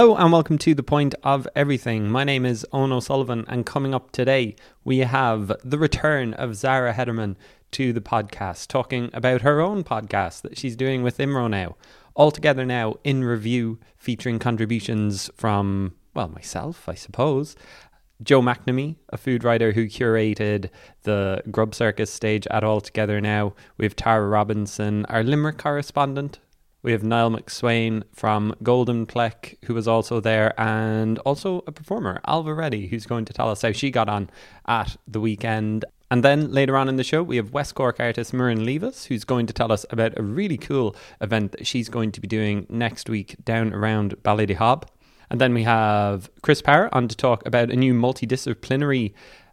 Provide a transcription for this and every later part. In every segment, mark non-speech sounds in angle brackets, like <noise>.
Hello and welcome to The Point of Everything. My name is Owen Sullivan, and coming up today, we have the return of Zara Hedderman to the podcast, talking about her own podcast that she's doing with Imro now. All together now in review, featuring contributions from, well, myself, I suppose, Joe McNamee, a food writer who curated the Grub Circus stage at All Together Now. We have Tara Robinson, our Limerick correspondent. We have Niall Mac Suain from Golden Pleck, who was also there, and also a performer, Ailbhe Reddy, who's going to tell us how she got on at the weekend. And then later on in the show, we have West Cork artist Muireann Levis, who's going to tell us about a really cool event that she's going to be doing next week down around Ballydehob. And then we have Chris Power on to talk about a new multidisciplinary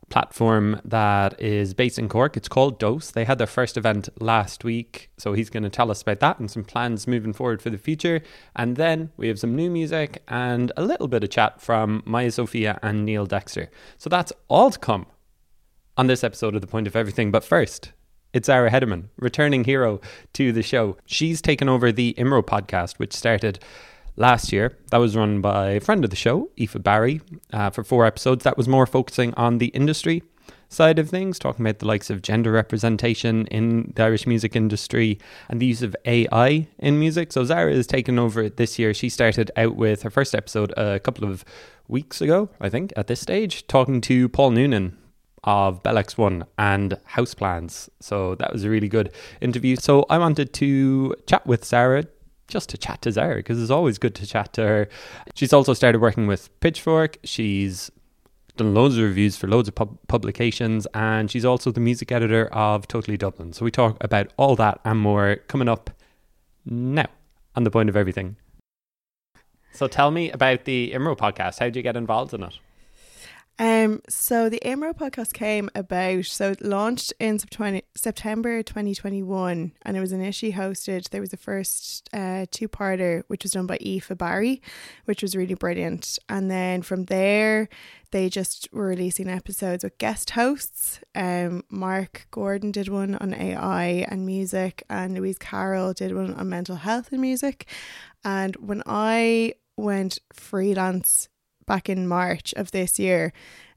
platform that is based in Cork. It's called Dose. They had their first event last week, so he's going to tell us about that and some plans moving forward for the future. And then we have some new music and a little bit of chat from Maija Sofia and Neil Dexter. So that's all to come on this episode of The Point of Everything. But first, it's Zara Hedderman, returning hero to the show. She's taken over the Imro podcast, which started last year. That was run by a friend of the show, Aoife Barry, uh, for four episodes. That was more focusing on the industry side of things, talking about the likes of gender representation in the Irish music industry and the use of AI in music. So Zara is taking over this year. She started out with her first episode a couple of weeks ago, I think, at this stage, talking to Paul Noonan of Bell X1 and Houseplants. So that was a really good interview. So I wanted to chat with Zara just to chat to Zara because it's always good to chat to her. She's also started working with Pitchfork. She's done loads of reviews for loads of pub- publications and she's also the music editor of Totally Dublin. So we talk about all that and more coming up now on the point of everything. So tell me about the Imro podcast. How did you get involved in it? Um, so the IMRO podcast came about, so it launched in September 2021 and it was initially hosted. There was the first uh, two parter, which was done by Aoife Barry, which was really brilliant. And then from there, they just were releasing episodes with guest hosts. Um, Mark Gordon did one on AI and music, and Louise Carroll did one on mental health and music. And when I went freelance back in March of this year,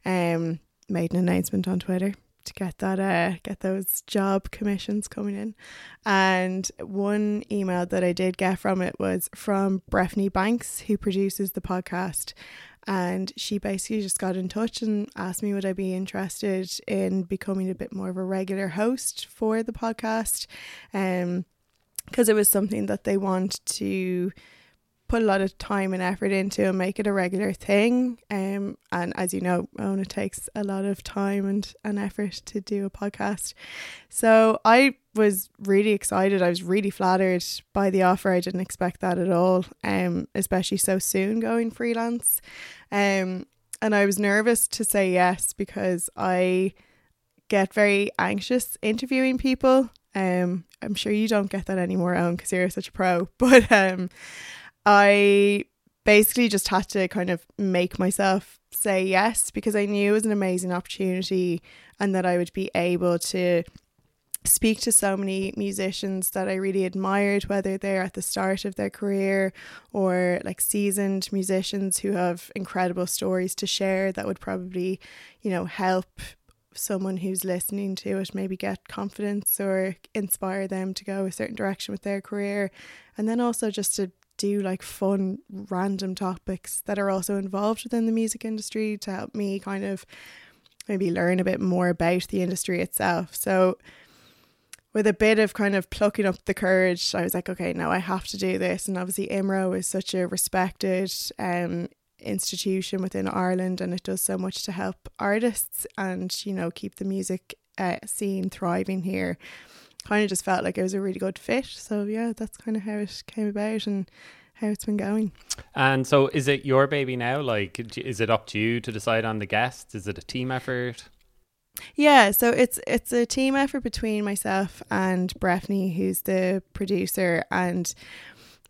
um, made an announcement on Twitter to get that uh get those job commissions coming in. And one email that I did get from it was from Breffney Banks, who produces the podcast. And she basically just got in touch and asked me would I be interested in becoming a bit more of a regular host for the podcast. Um because it was something that they want to put a lot of time and effort into and make it a regular thing. Um, and as you know, Owen, it takes a lot of time and, and effort to do a podcast. So I was really excited. I was really flattered by the offer. I didn't expect that at all, um, especially so soon going freelance. Um, and I was nervous to say yes because I get very anxious interviewing people. Um, I'm sure you don't get that anymore, Owen, because you're such a pro. <laughs> But um, I basically just had to kind of make myself say yes because I knew it was an amazing opportunity and that I would be able to speak to so many musicians that I really admired, whether they're at the start of their career or like seasoned musicians who have incredible stories to share that would probably, you know, help someone who's listening to it maybe get confidence or inspire them to go a certain direction with their career. And then also just to do like fun random topics that are also involved within the music industry to help me kind of maybe learn a bit more about the industry itself. So with a bit of kind of plucking up the courage, I was like, okay, now I have to do this. And obviously, IMRO is such a respected um, institution within Ireland, and it does so much to help artists and you know keep the music uh, scene thriving here kind of just felt like it was a really good fit. So yeah, that's kind of how it came about and how it's been going. And so, is it your baby now? Like, is it up to you to decide on the guests? Is it a team effort? Yeah, so it's it's a team effort between myself and Breffney, who's the producer, and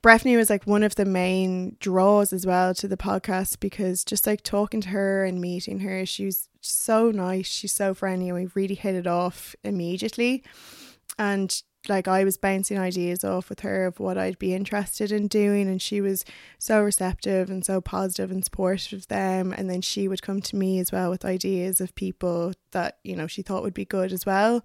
Breffney was like one of the main draws as well to the podcast because just like talking to her and meeting her, she's so nice, she's so friendly, and we really hit it off immediately. And like I was bouncing ideas off with her of what I'd be interested in doing and she was so receptive and so positive and supportive of them and then she would come to me as well with ideas of people that you know she thought would be good as well.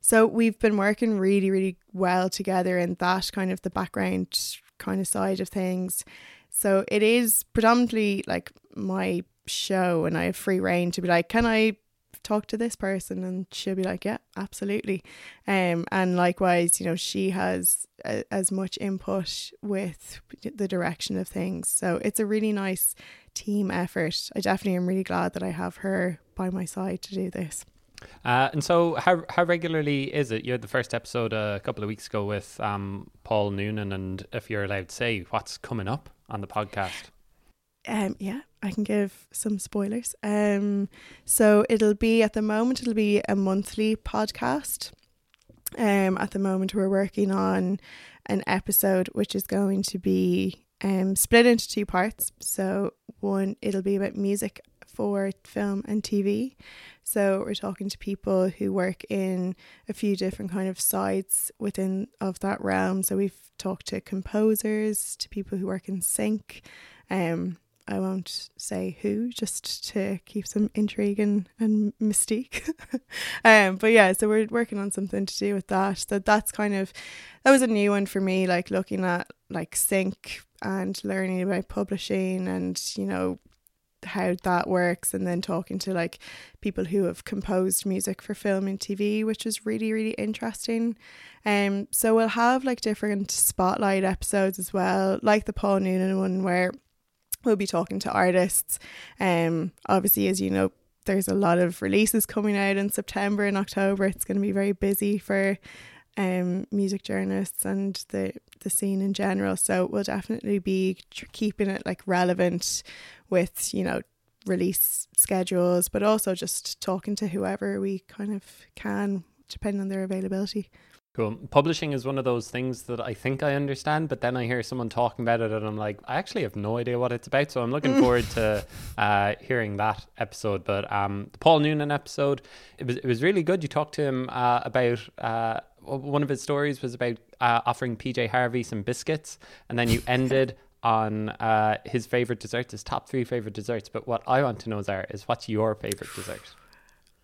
So we've been working really really well together in that kind of the background kind of side of things. So it is predominantly like my show and I have free reign to be like can I talk to this person and she'll be like yeah absolutely um and likewise you know she has a, as much input with the direction of things so it's a really nice team effort i definitely am really glad that i have her by my side to do this uh, and so, how how regularly is it? You had the first episode a couple of weeks ago with um, Paul Noonan, and if you're allowed to say what's coming up on the podcast. Um, yeah, I can give some spoilers. Um, so it'll be at the moment it'll be a monthly podcast. Um, at the moment we're working on an episode which is going to be um split into two parts. So one it'll be about music for film and TV. So we're talking to people who work in a few different kind of sides within of that realm. So we've talked to composers, to people who work in sync, um, I won't say who, just to keep some intrigue and, and mystique. <laughs> um, but yeah, so we're working on something to do with that. So that's kind of that was a new one for me, like looking at like sync and learning about publishing and you know how that works and then talking to like people who have composed music for film and TV which is really really interesting um so we'll have like different spotlight episodes as well like the Paul Noonan one where we'll be talking to artists. Um, obviously, as you know, there's a lot of releases coming out in September and October. It's going to be very busy for um, music journalists and the the scene in general. So we'll definitely be tr- keeping it like relevant with you know release schedules, but also just talking to whoever we kind of can, depending on their availability. Cool. Publishing is one of those things that I think I understand, but then I hear someone talking about it and I'm like, I actually have no idea what it's about. So I'm looking forward to uh, hearing that episode. But um, the Paul Noonan episode, it was, it was really good. You talked to him uh, about uh, one of his stories was about uh, offering PJ Harvey some biscuits, and then you <laughs> ended on uh, his favorite desserts, his top three favorite desserts. But what I want to know, Zara, is what's your favorite dessert?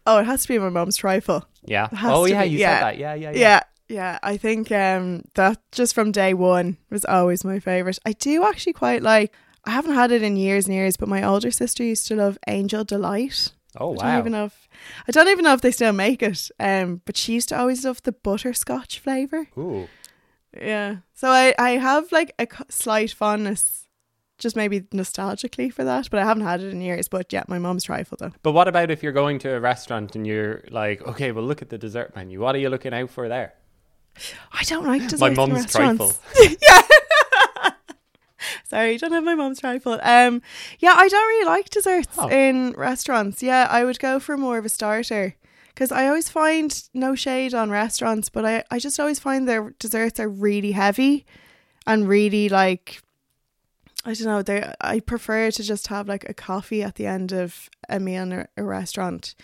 Oh, it has to be my mom's trifle. Yeah. Oh, yeah. Be, you yeah. said that. Yeah, yeah, yeah. Yeah. Yeah, I think um, that just from day one was always my favourite. I do actually quite like, I haven't had it in years and years, but my older sister used to love Angel Delight. Oh, I wow. don't even know if, I don't even know if they still make it. Um, but she used to always love the butterscotch flavour. Ooh. Yeah. So I, I have like a slight fondness, just maybe nostalgically for that, but I haven't had it in years. But yeah, my mom's trifle though. But what about if you're going to a restaurant and you're like, okay, well, look at the dessert menu. What are you looking out for there? I don't like desserts My mum's restaurants. trifle. <laughs> yeah. <laughs> Sorry, don't have my mom's trifle. Um, yeah, I don't really like desserts Oh. in restaurants. Yeah, I would go for more of a starter because I always find no shade on restaurants, but I I just always find their desserts are really heavy and really like I don't know. They I prefer to just have like a coffee at the end of a meal in a, a restaurant.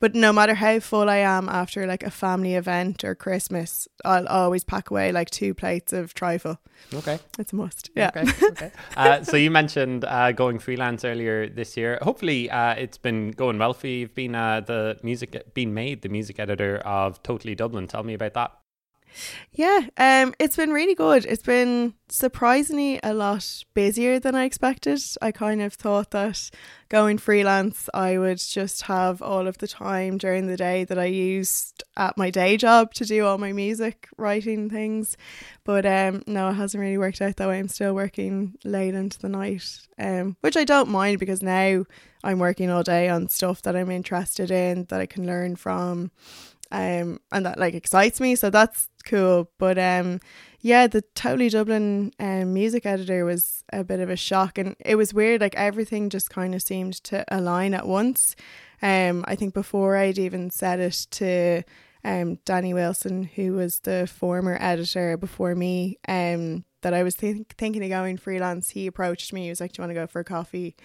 But no matter how full I am after like a family event or Christmas, I'll always pack away like two plates of trifle. Okay. It's a must. Yeah. Okay. okay. Uh, so you mentioned uh, going freelance earlier this year. Hopefully, uh, it's been going well for you. You've been uh, the music, been made the music editor of Totally Dublin. Tell me about that. Yeah, um, it's been really good. It's been surprisingly a lot busier than I expected. I kind of thought that going freelance, I would just have all of the time during the day that I used at my day job to do all my music writing things. But um, no, it hasn't really worked out that way. I'm still working late into the night, um, which I don't mind because now I'm working all day on stuff that I'm interested in that I can learn from um and that like excites me so that's cool. But um yeah the totally dublin um music editor was a bit of a shock and it was weird like everything just kind of seemed to align at once. Um i think before i'd even said it to um danny wilson who was the former editor before me um that i was think- thinking of going freelance he approached me he was like do you want to go for a coffee?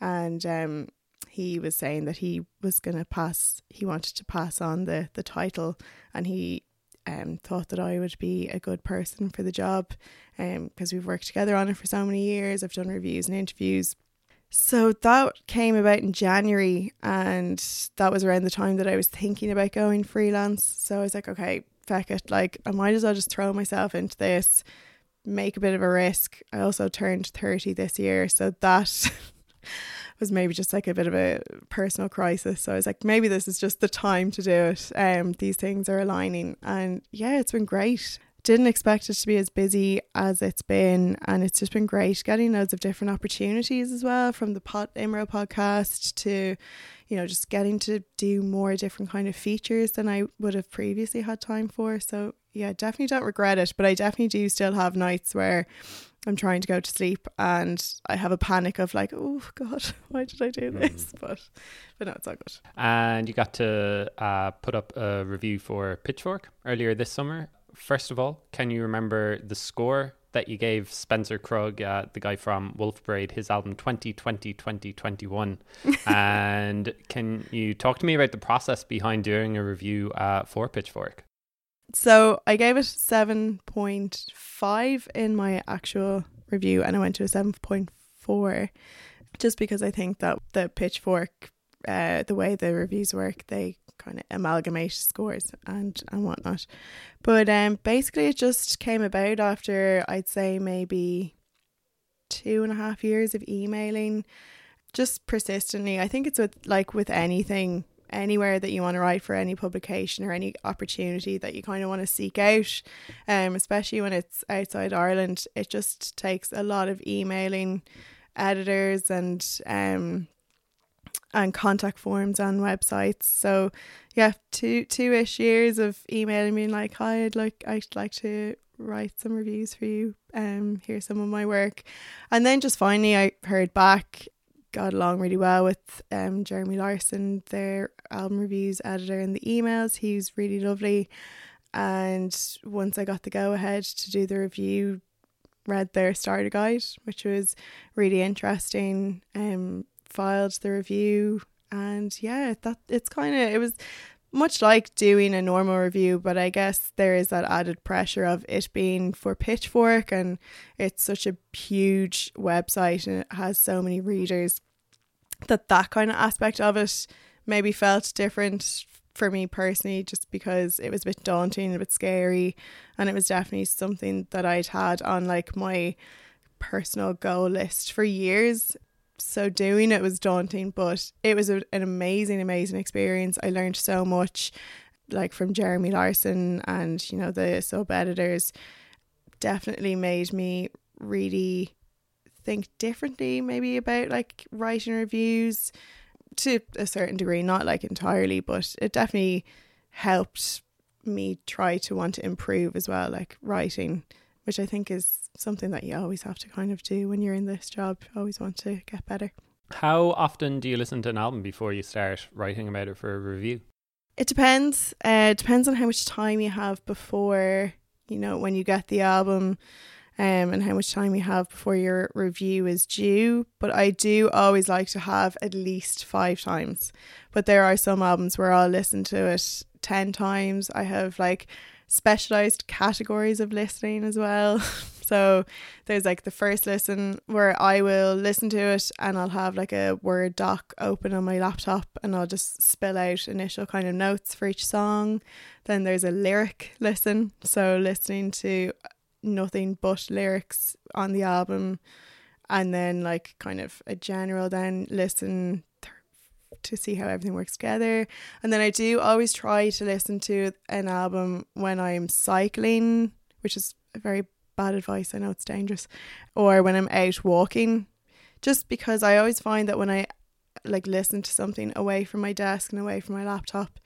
And um he was saying that he was going to pass he wanted to pass on the the title and he um, thought that I would be a good person for the job because um, we've worked together on it for so many years. I've done reviews and interviews. So that came about in January, and that was around the time that I was thinking about going freelance. So I was like, okay, feck it, like I might as well just throw myself into this, make a bit of a risk. I also turned 30 this year, so that <laughs> was maybe just like a bit of a personal crisis. So I was like, maybe this is just the time to do it. Um, these things are aligning, and yeah, it's been great. Didn't expect it to be as busy as it's been. And it's just been great getting loads of different opportunities as well from the pot imro podcast to you know just getting to do more different kind of features than i would have previously had time for. So yeah definitely don't regret it. But i definitely do still have nights where i'm trying to go to sleep and i have a panic of like oh god <laughs> why did i do this mm. <laughs> but but no it's all good and you got to uh, put up a review for pitchfork earlier this summer first of all, can you remember the score that you gave Spencer Krug, uh, the guy from Wolf Parade, his album 2020 2021? <laughs> and can you talk to me about the process behind doing a review uh, for Pitchfork? So I gave it 7.5 in my actual review, and I went to a 7.4 just because I think that the Pitchfork, uh, the way the reviews work, they kind of amalgamate scores and and whatnot. But um, basically, it just came about after I'd say maybe two and a half years of emailing, just persistently. I think it's with like with anything anywhere that you want to write for any publication or any opportunity that you kind of want to seek out um especially when it's outside Ireland it just takes a lot of emailing editors and um and contact forms on websites. So yeah, two two ish years of emailing me like, hi, I'd like I'd like to write some reviews for you. Um, here's some of my work, and then just finally I heard back. Got along really well with um Jeremy Larson, their album reviews editor, in the emails. He was really lovely. And once I got the go ahead to do the review, read their starter guide, which was really interesting. Um, filed the review and yeah that it's kind of it was much like doing a normal review but i guess there is that added pressure of it being for pitchfork and it's such a huge website and it has so many readers that that kind of aspect of it maybe felt different for me personally just because it was a bit daunting a bit scary and it was definitely something that i'd had on like my personal goal list for years so doing it was daunting, but it was a, an amazing, amazing experience. I learned so much, like from Jeremy Larson and you know the sub editors. Definitely made me really think differently, maybe about like writing reviews to a certain degree, not like entirely, but it definitely helped me try to want to improve as well, like writing, which I think is something that you always have to kind of do when you're in this job. You always want to get better. How often do you listen to an album before you start writing about it for a review? It depends. Uh, it depends on how much time you have before, you know, when you get the album um, and how much time you have before your review is due. But I do always like to have at least five times. But there are some albums where I'll listen to it 10 times. I have like specialized categories of listening as well. <laughs> so there's like the first listen where I will listen to it and I'll have like a Word doc open on my laptop and I'll just spill out initial kind of notes for each song. Then there's a lyric listen. So listening to nothing but lyrics on the album and then like kind of a general then listen to see how everything works together. And then I do always try to listen to an album when I'm cycling, which is very bad advice. I know it's dangerous. Or when I'm out walking, just because I always find that when I like listen to something away from my desk and away from my laptop,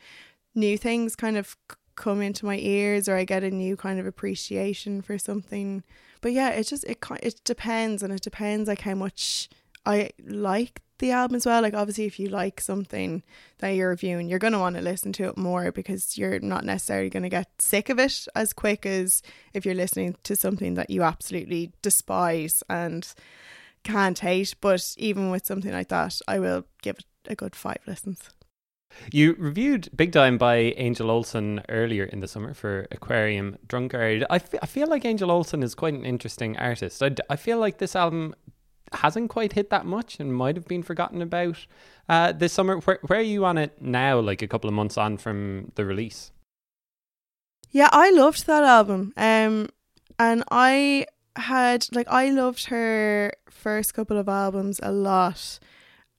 new things kind of come into my ears or I get a new kind of appreciation for something. But yeah, it just it it depends and it depends like how much I like the album as well. Like obviously if you like something that you're reviewing, you're gonna want to listen to it more because you're not necessarily gonna get sick of it as quick as if you're listening to something that you absolutely despise and can't hate. But even with something like that, I will give it a good five listens. You reviewed Big Time by Angel Olsen earlier in the summer for Aquarium Drunkard. I, f- I feel like Angel Olsen is quite an interesting artist. I, d- I feel like this album hasn't quite hit that much and might have been forgotten about uh, this summer. Where, where are you on it now, like a couple of months on from the release? Yeah, I loved that album. Um, and I had like I loved her first couple of albums a lot,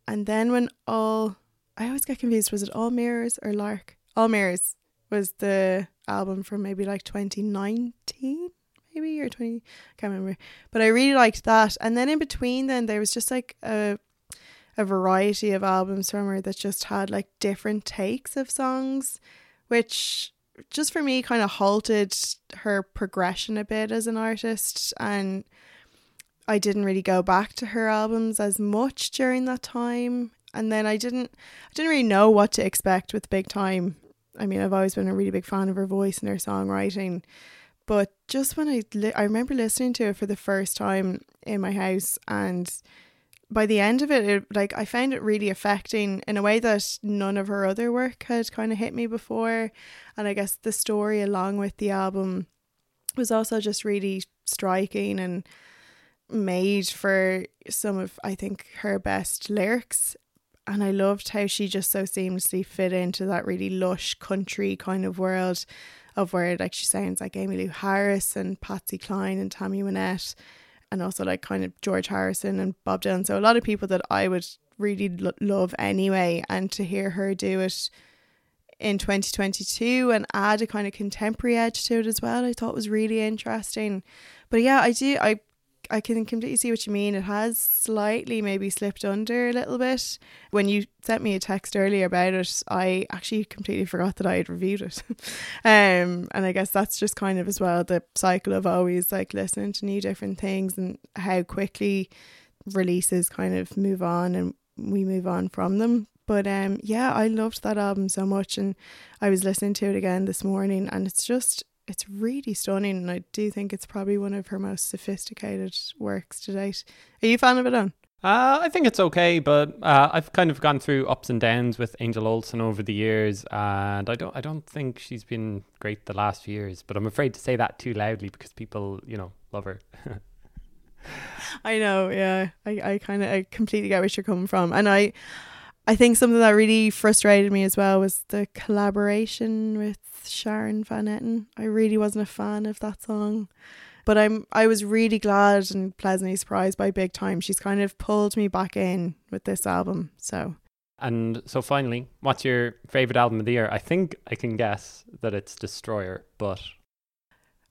and then when all I always get confused was it All Mirrors or Lark? All Mirrors was the album from maybe like 2019 maybe or 20 I can't remember. But I really liked that. And then in between then there was just like a a variety of albums from her that just had like different takes of songs which just for me kind of halted her progression a bit as an artist. And I didn't really go back to her albums as much during that time. And then I didn't I didn't really know what to expect with Big Time. I mean, I've always been a really big fan of her voice and her songwriting, but just when I li- I remember listening to it for the first time in my house and by the end of it, it like I found it really affecting in a way that none of her other work had kind of hit me before. And I guess the story along with the album was also just really striking and made for some of I think her best lyrics. And I loved how she just so seamlessly fit into that really lush country kind of world of where like she sounds like Emmylou Harris and Patsy Cline and Tammy Wynette and also like kind of George Harrison and Bob Dylan. So a lot of people that I would really lo- love anyway. And to hear her do it in 2022 and add a kind of contemporary edge to it as well I thought was really interesting. But yeah I do I I can completely see what you mean. It has slightly maybe slipped under a little bit. When you sent me a text earlier about it, I actually completely forgot that I had reviewed it. <laughs> um, and I guess that's just kind of as well the cycle of always like listening to new different things and how quickly releases kind of move on and we move on from them. But um, yeah, I loved that album so much, and I was listening to it again this morning, and it's just it's really stunning and I do think it's probably one of her most sophisticated works to date. Are you a fan of it on? Uh, I think it's okay, but uh, I've kind of gone through ups and downs with Angel Olsen over the years, and I don't, I don't think she's been great the last few years. But I'm afraid to say that too loudly because people, you know, love her. <laughs> I know, yeah. I, I kind of, I completely get where you're coming from, and I, I think something that really frustrated me as well was the collaboration with Sharon Van Etten. I really wasn't a fan of that song. But I'm I was really glad and pleasantly surprised by Big Time. She's kind of pulled me back in with this album. So And so finally, what's your favorite album of the year? I think I can guess that it's Destroyer, but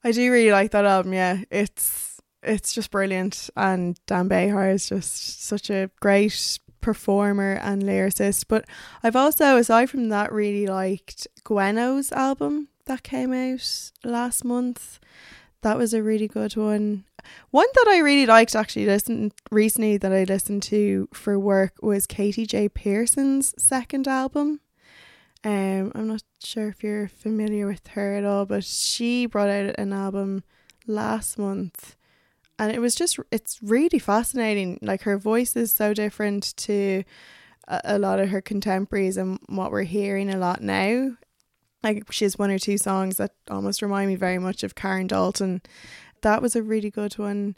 I do really like that album, yeah. It's it's just brilliant and Dan Bejar is just such a great performer and lyricist. But I've also, aside from that, really liked Gwenno's album that came out last month. That was a really good one. One that I really liked actually listened recently that I listened to for work was Katy J. Pearson's second album. Um, I'm not sure if you're familiar with her at all, but she brought out an album last month and it was just it's really fascinating. Like her voice is so different to a, a, lot of her contemporaries and what we're hearing a lot now. Like she has one or two songs that almost remind me very much of Karen Dalton. That was a really good one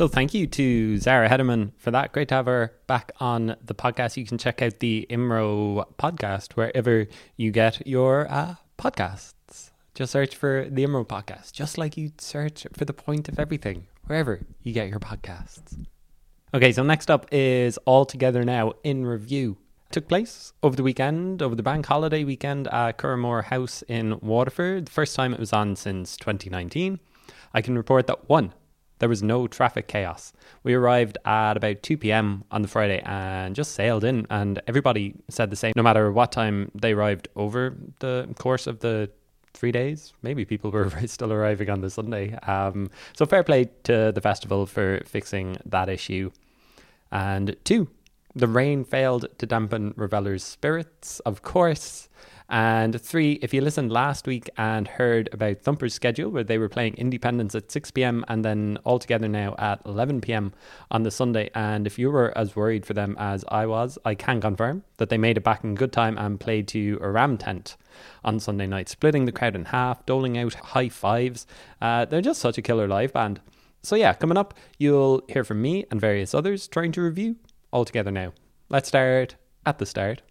So thank you to Zara Hedderman for that. Great to have her back on the podcast. You can check out the IMRO podcast wherever you get your uh, podcasts. Just search for the IMRO podcast, just like you search for the point of everything, wherever you get your podcasts. Okay, so next up is All Together Now in Review. It took place over the weekend, over the bank holiday weekend at Curraghmore House in Waterford. The first time it was on since 2019. I can report that one, there was no traffic chaos. We arrived at about 2 p.m. on the Friday and just sailed in, and everybody said the same. No matter what time they arrived over the course of the three days, maybe people were <laughs> still arriving on the Sunday. Um, so fair play to the festival for fixing that issue. And two, the rain failed to dampen revelers' spirits, of course. And three, if you listened last week and heard about Thumper's schedule, where they were playing Indiependence at 6 pm and then all together now at 11 pm on the Sunday. And if you were as worried for them as I was, I can confirm that they made it back in good time and played to a ram tent on Sunday night, splitting the crowd in half, doling out high fives. Uh, they're just such a killer live band. So, yeah, coming up, you'll hear from me and various others trying to review all together now. Let's start at the start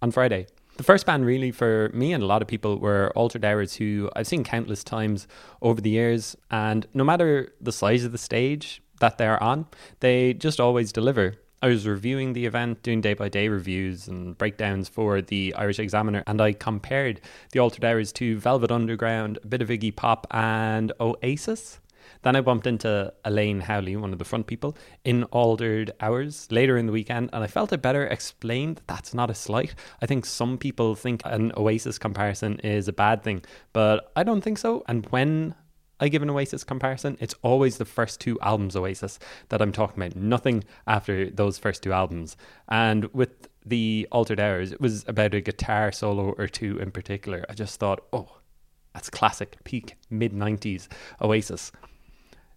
on Friday. The first band, really, for me and a lot of people, were Altered Hours, who I've seen countless times over the years. And no matter the size of the stage that they're on, they just always deliver. I was reviewing the event, doing day by day reviews and breakdowns for the Irish Examiner, and I compared the Altered Hours to Velvet Underground, a bit of Iggy Pop, and Oasis. Then I bumped into Elaine Howley, one of the front people, in Altered Hours later in the weekend, and I felt it better explained that that's not a slight. I think some people think an Oasis comparison is a bad thing, but I don't think so. And when I give an Oasis comparison, it's always the first two albums Oasis that I'm talking about, nothing after those first two albums. And with the Altered Hours, it was about a guitar solo or two in particular. I just thought, oh, that's classic, peak mid 90s Oasis.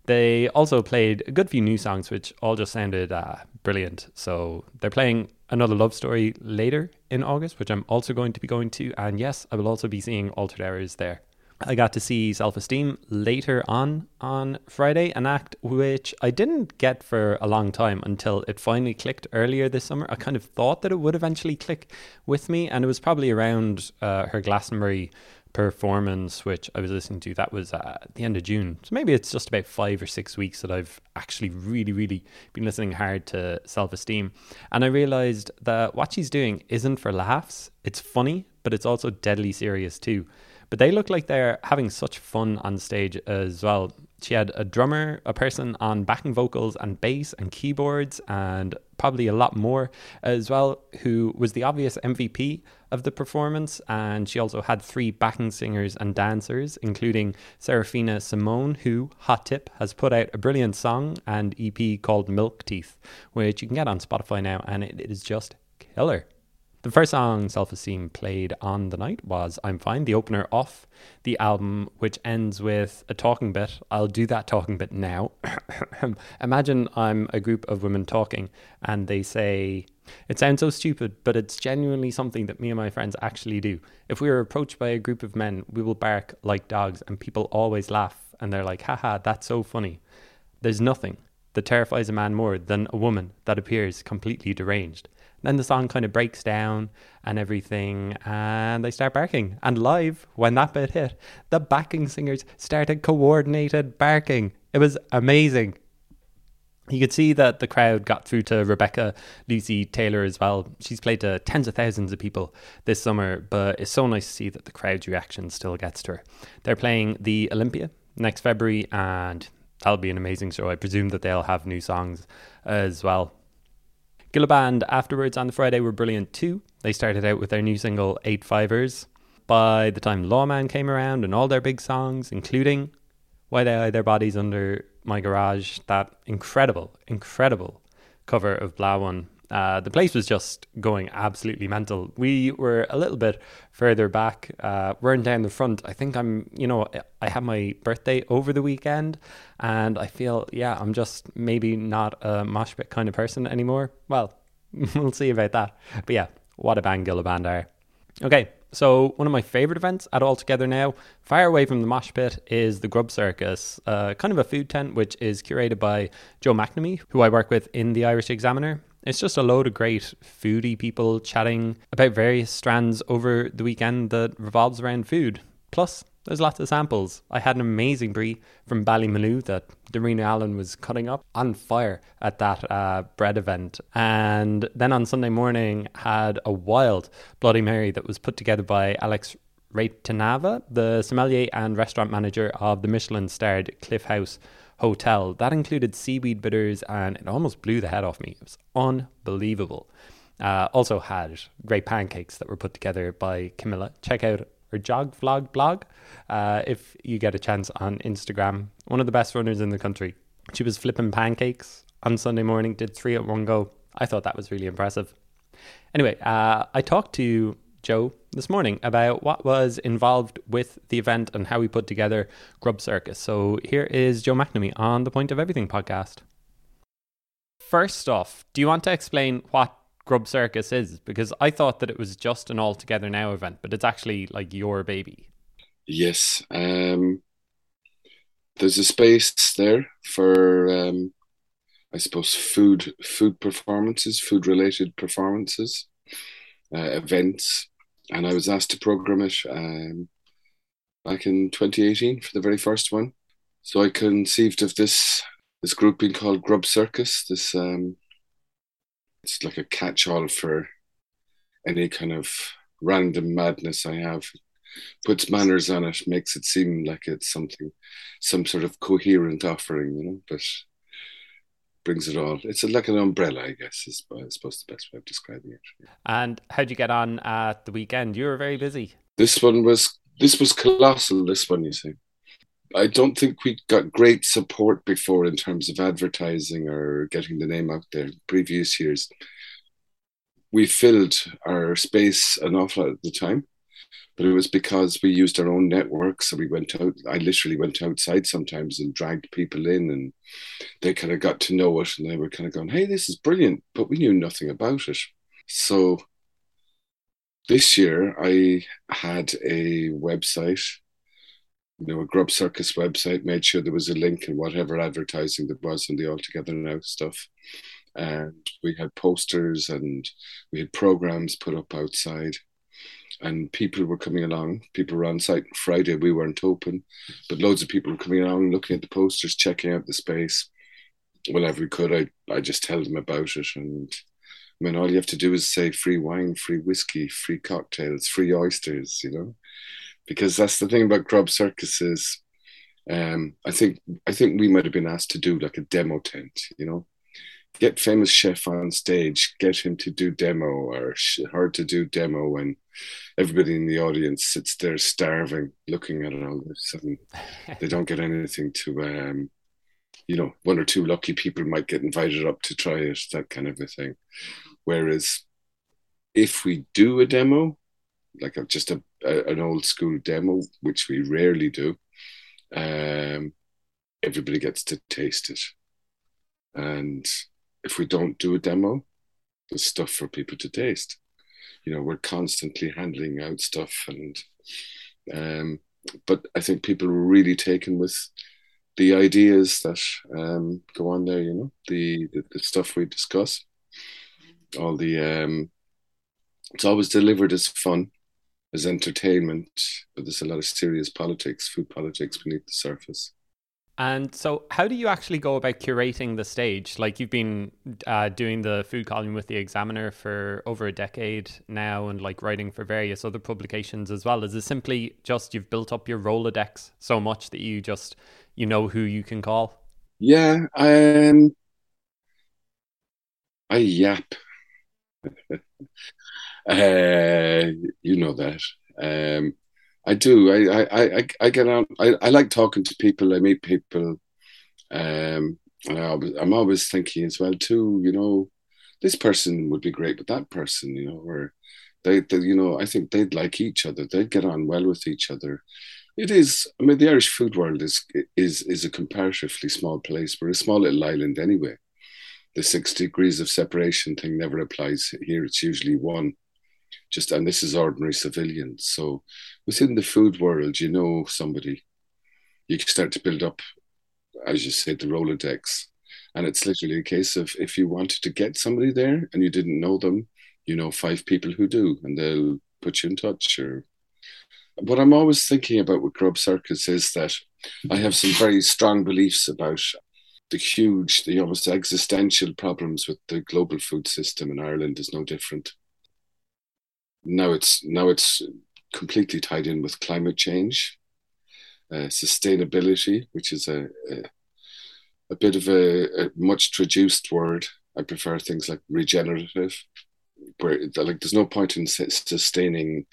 They also played a good few new songs, which all just sounded uh, brilliant. So they're playing another love story later in August, which I'm also going to be going to. And yes, I will also be seeing Altered Hours there. I got to see Self Esteem later on on Friday, an act which I didn't get for a long time until it finally clicked earlier this summer. I kind of thought that it would eventually click with me, and it was probably around uh, her Glastonbury performance, which I was listening to, that was uh, at the end of June. So maybe it's just about five or six weeks that I've actually really, really been listening hard to self esteem. And I realized that what she's doing isn't for laughs. It's funny, but it's also deadly serious too. But they look like they're having such fun on stage as well. She had a drummer, a person on backing vocals and bass and keyboards, and probably a lot more as well, who was the obvious MVP of the performance. And she also had three backing singers and dancers, including Seraphina Simone, who, hot tip, has put out a brilliant song and EP called Milk Teeth, which you can get on Spotify now, and it is just killer. The first song Self Esteem played on the night was I'm Fine, the opener off the album, which ends with a talking bit. I'll do that talking bit now. <coughs> Imagine I'm a group of women talking and they say, It sounds so stupid, but it's genuinely something that me and my friends actually do. If we are approached by a group of men, we will bark like dogs and people always laugh and they're like, Haha, that's so funny. There's nothing that terrifies a man more than a woman that appears completely deranged. Then the song kind of breaks down and everything, and they start barking. And live, when that bit hit, the backing singers started coordinated barking. It was amazing. You could see that the crowd got through to Rebecca Lucy Taylor as well. She's played to tens of thousands of people this summer, but it's so nice to see that the crowd's reaction still gets to her. They're playing the Olympia next February, and that'll be an amazing show. I presume that they'll have new songs as well. Gilla Band afterwards on the Friday were brilliant too. They started out with their new single Eight Fivers. By the time Lawman came around and all their big songs, including Why They Hide Their Bodies Under My Garage, that incredible, incredible cover of Blawan uh, the place was just going absolutely mental. We were a little bit further back, uh, weren't down the front. I think I'm, you know, I had my birthday over the weekend, and I feel, yeah, I'm just maybe not a mosh pit kind of person anymore. Well, <laughs> we'll see about that. But yeah, what a band Gilla Band are. Okay, so one of my favorite events at All Together now, far away from the mosh pit, is the Grub Circus, uh, kind of a food tent which is curated by Joe McNamee, who I work with in the Irish Examiner. It's just a load of great foodie people chatting about various strands over the weekend that revolves around food. Plus, there's lots of samples. I had an amazing brie from Ballymaloe that Darina Allen was cutting up on fire at that uh, bread event. And then on Sunday morning, had a wild Bloody Mary that was put together by Alex Raitanava, the sommelier and restaurant manager of the Michelin starred Cliff House hotel. That included seaweed bitters, and it almost blew the head off me. It was unbelievable. Uh, also had great pancakes that were put together by Camilla. Check out her jog vlog blog uh, if you get a chance on Instagram. One of the best runners in the country. She was flipping pancakes on Sunday morning, did three at one go. I thought that was really impressive. Anyway, uh, I talked to Joe, this morning about what was involved with the event and how we put together Grub Circus. So here is Joe McNamee on the Point of Everything podcast. First off, do you want to explain what Grub Circus is? Because I thought that it was just an All Together Now event, but it's actually like your baby. Yes. Um, there's a space there for um, I suppose food food performances, food related performances, uh, events, and I was asked to program it um, back in 2018 for the very first one. So I conceived of this this grouping called Grub Circus. This um, it's like a catch-all for any kind of random madness I have. Puts manners on it, makes it seem like it's something, some sort of coherent offering, you know. But brings it all. It's like an umbrella, I guess, is uh, I suppose the best way of describing it. And how'd you get on at the weekend? You were very busy. This one was this was colossal. This one, you see. I don't think we got great support before in terms of advertising or getting the name out there. Previous years, we filled our space an awful lot at the time, but it was because we used our own network. So we went out. I literally went outside sometimes and dragged people in, and they kind of got to know it, and they were kind of going, "Hey, this is brilliant," but we knew nothing about it. So this year, I had a website. You know, a Grub Circus website, made sure there was a link and whatever advertising there was in the All Together Now stuff. And we had posters and we had programs put up outside and people were coming along. People were on site Friday. We weren't open, but loads of people were coming along, looking at the posters, checking out the space. Whenever we could, I I just tell them about it, and I mean, all you have to do is say free wine, free whiskey, free cocktails, free oysters, you know, because that's the thing about Grub Circuses. Um, I think I think we might have been asked to do like a demo tent, you know, get famous chef on stage, get him to do demo or her to do demo, and everybody in the audience sits there starving, looking at it all this, <laughs> and they don't get anything to. Um, you know, one or two lucky people might get invited up to try it, that kind of a thing. Whereas, if we do a demo, like a, just a, a, an old school demo, which we rarely do, um, everybody gets to taste it. And if we don't do a demo, there's stuff for people to taste. You know, we're constantly handling out stuff, and um, but I think people were really taken with the ideas that um, go on there. You know, the, the, the stuff we discuss, all the um, it's always delivered as fun, as entertainment, but there's a lot of serious politics, food politics beneath the surface. And so, how do you actually go about curating the stage? Like, you've been uh, doing the food column with the Examiner for over a decade now, and like writing for various other publications as well. Is it simply just you've built up your Rolodex so much that you just you know who you can call? Yeah, um, I yap. <laughs> uh, you know that. Um, I do. I I I, I get out. I, I like talking to people. I meet people. Um, and I always, I'm always thinking as well too. You know, this person would be great with that person. You know, or they, they, you know, I think they'd like each other. They'd get on well with each other. It is. I mean, the Irish food world is is is a comparatively small place. We're a small little island anyway. The six degrees of separation thing never applies here. It's usually one just and this is ordinary civilians. So within the food world, you know somebody, you start to build up, as you said, the Rolodex. And it's literally a case of if you wanted to get somebody there and you didn't know them, you know five people who do, and they'll put you in touch. Or what I'm always thinking about with Grub Circus is that I have some very strong beliefs about the huge, the almost existential problems with the global food system in Ireland is no different now it's now it's completely tied in with climate change, uh, sustainability, which is a, a, a bit of a, a, much traduced word. I prefer things like regenerative, where like there's no point in sustaining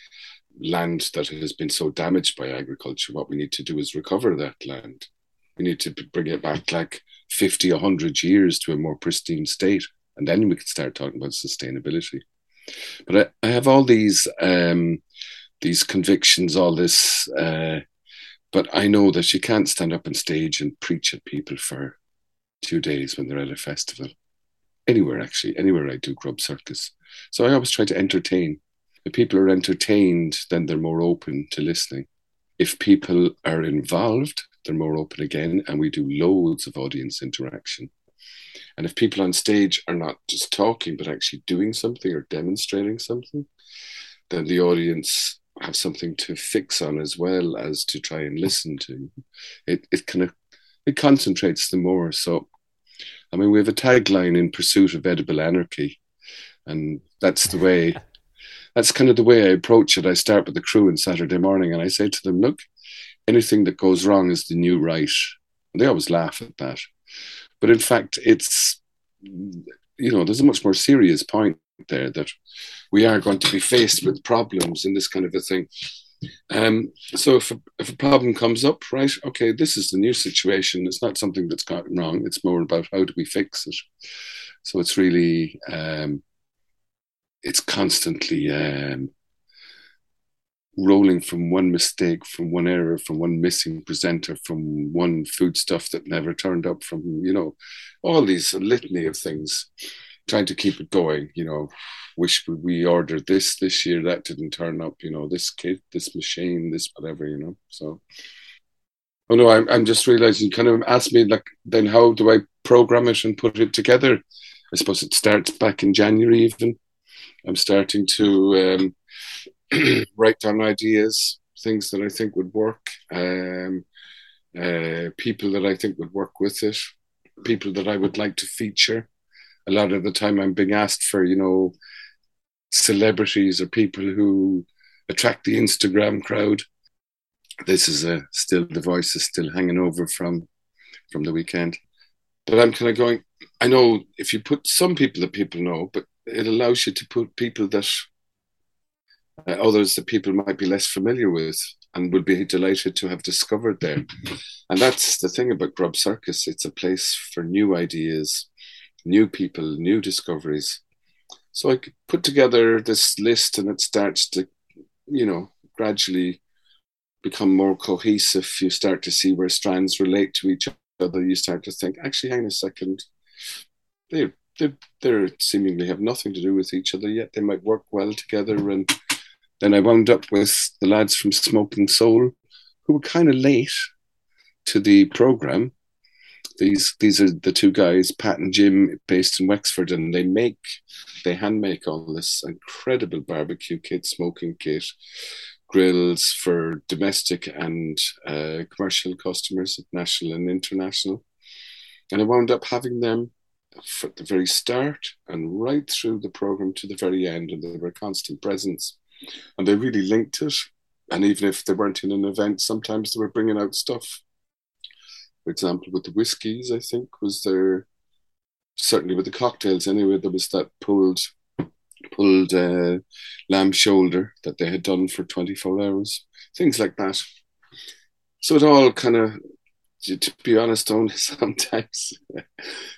land that has been so damaged by agriculture. What we need to do is recover that land. We need to bring it back like 50, 100 years to a more pristine state. And then we can start talking about sustainability. But I, I have all these um, these convictions, all this. Uh, but I know that you can't stand up on stage and preach at people for two days when they're at a festival. Anywhere, actually, anywhere I do Grub Circus. So I always try to entertain. If people are entertained, then they're more open to listening. If people are involved, they're more open again, and we do loads of audience interaction. And if people on stage are not just talking, but actually doing something or demonstrating something, then the audience have something to fix on as well as to try and listen to. It it kind of it concentrates the more. So, I mean, we have a tagline in pursuit of edible anarchy, and that's the way. <laughs> that's kind of the way I approach it. I start with the crew on Saturday morning, and I say to them, "Look, anything that goes wrong is the new right." And they always laugh at that, but in fact, it's you know, there's a much more serious point there that we are going to be faced with problems in this kind of a thing. Um, so if a, if a problem comes up, right, okay, this is the new situation. It's not something that's gotten wrong. It's more about how do we fix it. So it's really, um, it's constantly um, rolling from one mistake, from one error, from one missing presenter, from one food stuff that never turned up, from you know, all these litany of things trying to keep it going. You know, wish we ordered this this year that didn't turn up. You know, this kit, this machine, this whatever. You know, so. Oh no, I'm I'm just realizing. Kind of ask me like, then how do I program it and put it together? I suppose it starts back in January. Even I'm starting to um, <clears throat> write down ideas, things that I think would work, um, uh, people that I think would work with it, people that I would like to feature a lot of the time I'm being asked for, you know, celebrities or people who attract the Instagram crowd. This is a still the voice is still hanging over from from the weekend. But I'm kind of going, I know if you put some people that people know, but it allows you to put people that uh, others that people might be less familiar with and would be delighted to have discovered there. And that's the thing about Grub Circus. It's a place for new ideas, new people, new discoveries. So I put together this list and it starts to, you know, gradually become more cohesive. You start to see where strands relate to each other. You start to think, actually, hang on a second, they they they seemingly have nothing to do with each other yet. They might work well together. And then I wound up with the lads from Smoking Soul, who were kind of late to the program, these these are the two guys, Pat and Jim, based in Wexford, and they make they hand make all this incredible barbecue kit, smoking kit, grills for domestic and uh, commercial customers, at national and international. And I wound up having them from the very start and right through the program to the very end, and they were a constant presence. And they really linked it. And even if they weren't in an event, sometimes they were bringing out stuff for example, with the whiskies, I think was there certainly with the cocktails anyway. There was that pulled pulled uh, lamb shoulder that they had done for 24 hours, things like that. So it all kind of, to be honest, only <laughs> sometimes,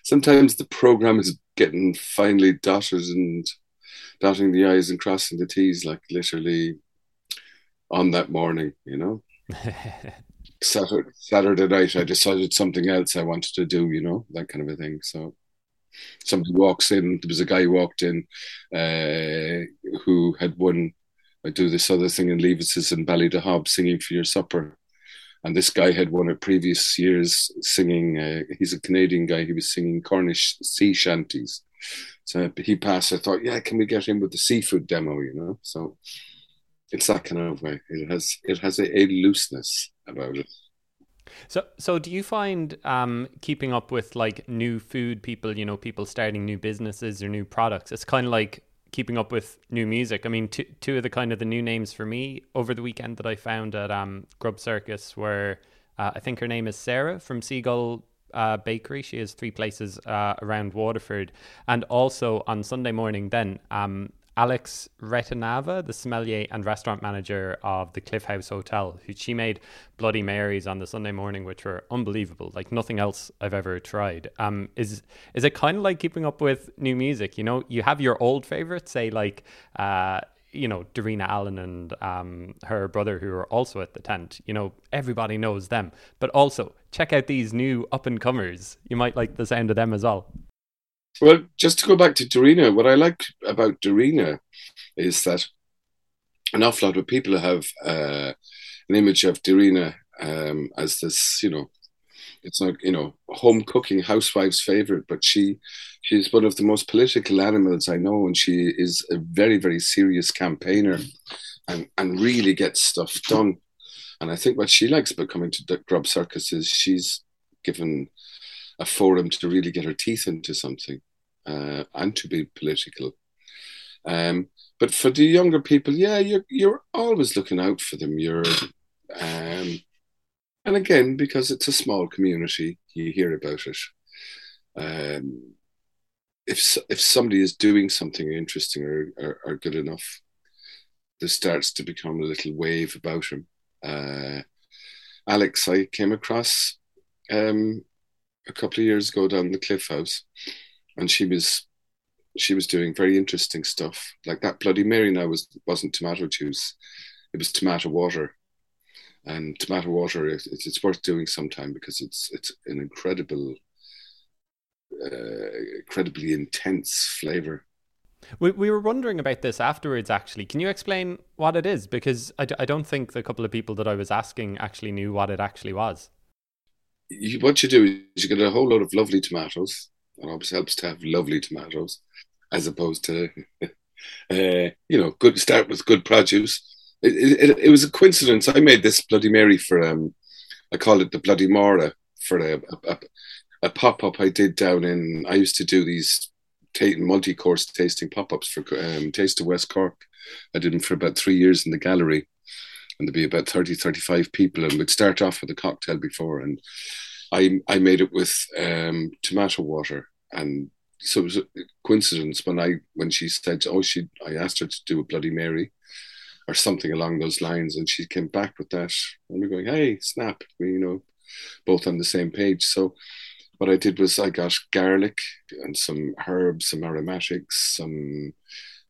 sometimes the program is getting finely dotted and dotting the i's and crossing the t's, like literally on that morning, you know. <laughs> Saturday, night, I decided something else I wanted to do, you know, that kind of a thing. So somebody walks in, there was a guy who walked in uh, who had won, I do this other thing in Levis's and Ballydehob singing for your supper. And this guy had won it previous years singing, uh, he's a Canadian guy, he was singing Cornish sea shanties. So he passed, I thought, yeah, can we get him with the seafood demo, you know? So it's that kind of way. It has it has a, a looseness So, so do you find um, keeping up with like new food people, you know, people starting new businesses or new products? It's kind of like keeping up with new music. I mean, two, two of the kind of the new names for me over the weekend that I found at um, Grub Circus were, uh, I think her name is Sarah from Seagull uh, Bakery. She has three places uh, around Waterford, and also on Sunday morning, then um, Alex Retanava, the sommelier and restaurant manager of the Cliff House Hotel, who she made Bloody Marys on the Sunday morning, which were unbelievable, like nothing else I've ever tried. Um, is is it kind of like keeping up with new music? You know, you have your old favorites, say like uh, you know, Darina Allen and um, her brother, who are also at the tent. You know, everybody knows them. But also, check out these new up and comers. You might like the sound of them as well. Well, just to go back to Darina, what I like about Darina is that an awful lot of people have uh, an image of Darina um, as this, you know, it's not you know home cooking housewife's favorite but she she's one of the most political animals i know and she is a very very serious campaigner and and really gets stuff done. And i think what she likes about coming to the grub circus is she's given a forum to really get her teeth into something uh, and to be political um, but for the younger people yeah you're you're always looking out for them you're um, and again, because it's a small community, you hear about it. Um, if if somebody is doing something interesting or, or, or, good enough, there starts to become a little wave about him. Uh, Alex, I came across um, a couple of years ago down the Cliff House, and she was she was doing very interesting stuff. Like that Bloody Mary now was wasn't tomato juice; it was tomato water. And tomato water it's, it's worth doing sometime because it's it's an incredible uh, incredibly intense flavor. We, we were wondering about this afterwards actually. Can you explain what it is? Because I d- I don't think the couple of people that i was asking actually knew what it actually was you, what you do is you get a whole lot of lovely tomatoes it always helps to have lovely tomatoes as opposed to <laughs> uh, you know good start with good produce it, it, it, was a coincidence. I made this Bloody Mary for um, I call it the Bloody Mara for a, a, a pop up I did down in. I used to do these t- multi course tasting pop ups for um, Taste of West Cork. I did them for about three years in the gallery, and there'd be about 30, 35 people, and we'd start off with a cocktail before, and I I made it with um, tomato water and so it was a coincidence when I when she said, "Oh, she," I asked her to do a Bloody Mary, or something along those lines. And she came back with that. And we're going, hey, snap, we, you know, both on the same page. So what I did was I got garlic and some herbs, some aromatics, some,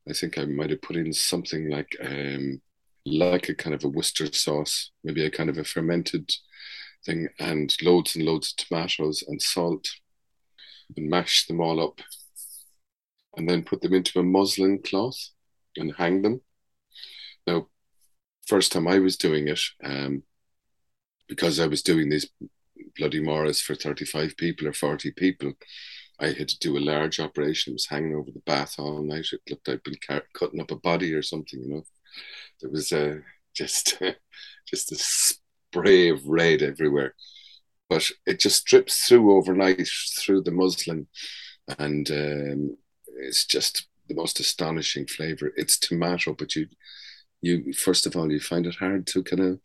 I think I might have put in something like, um, like a kind of a Worcester sauce, maybe a kind of a fermented thing, and loads and loads of tomatoes and salt, and mash them all up, and then put them into a muslin cloth and hang them. Now, first time I was doing it, um, because I was doing these bloody Morris for 35 people or 40 people, I had to do a large operation. It was hanging over the bath all night. It looked like I'd been cutting up a body or something, you know. There was uh, just, <laughs> just a spray of red everywhere. But it just drips through overnight through the muslin. And um, it's just the most astonishing flavor. It's tomato, but you you first of all you find it hard to kind of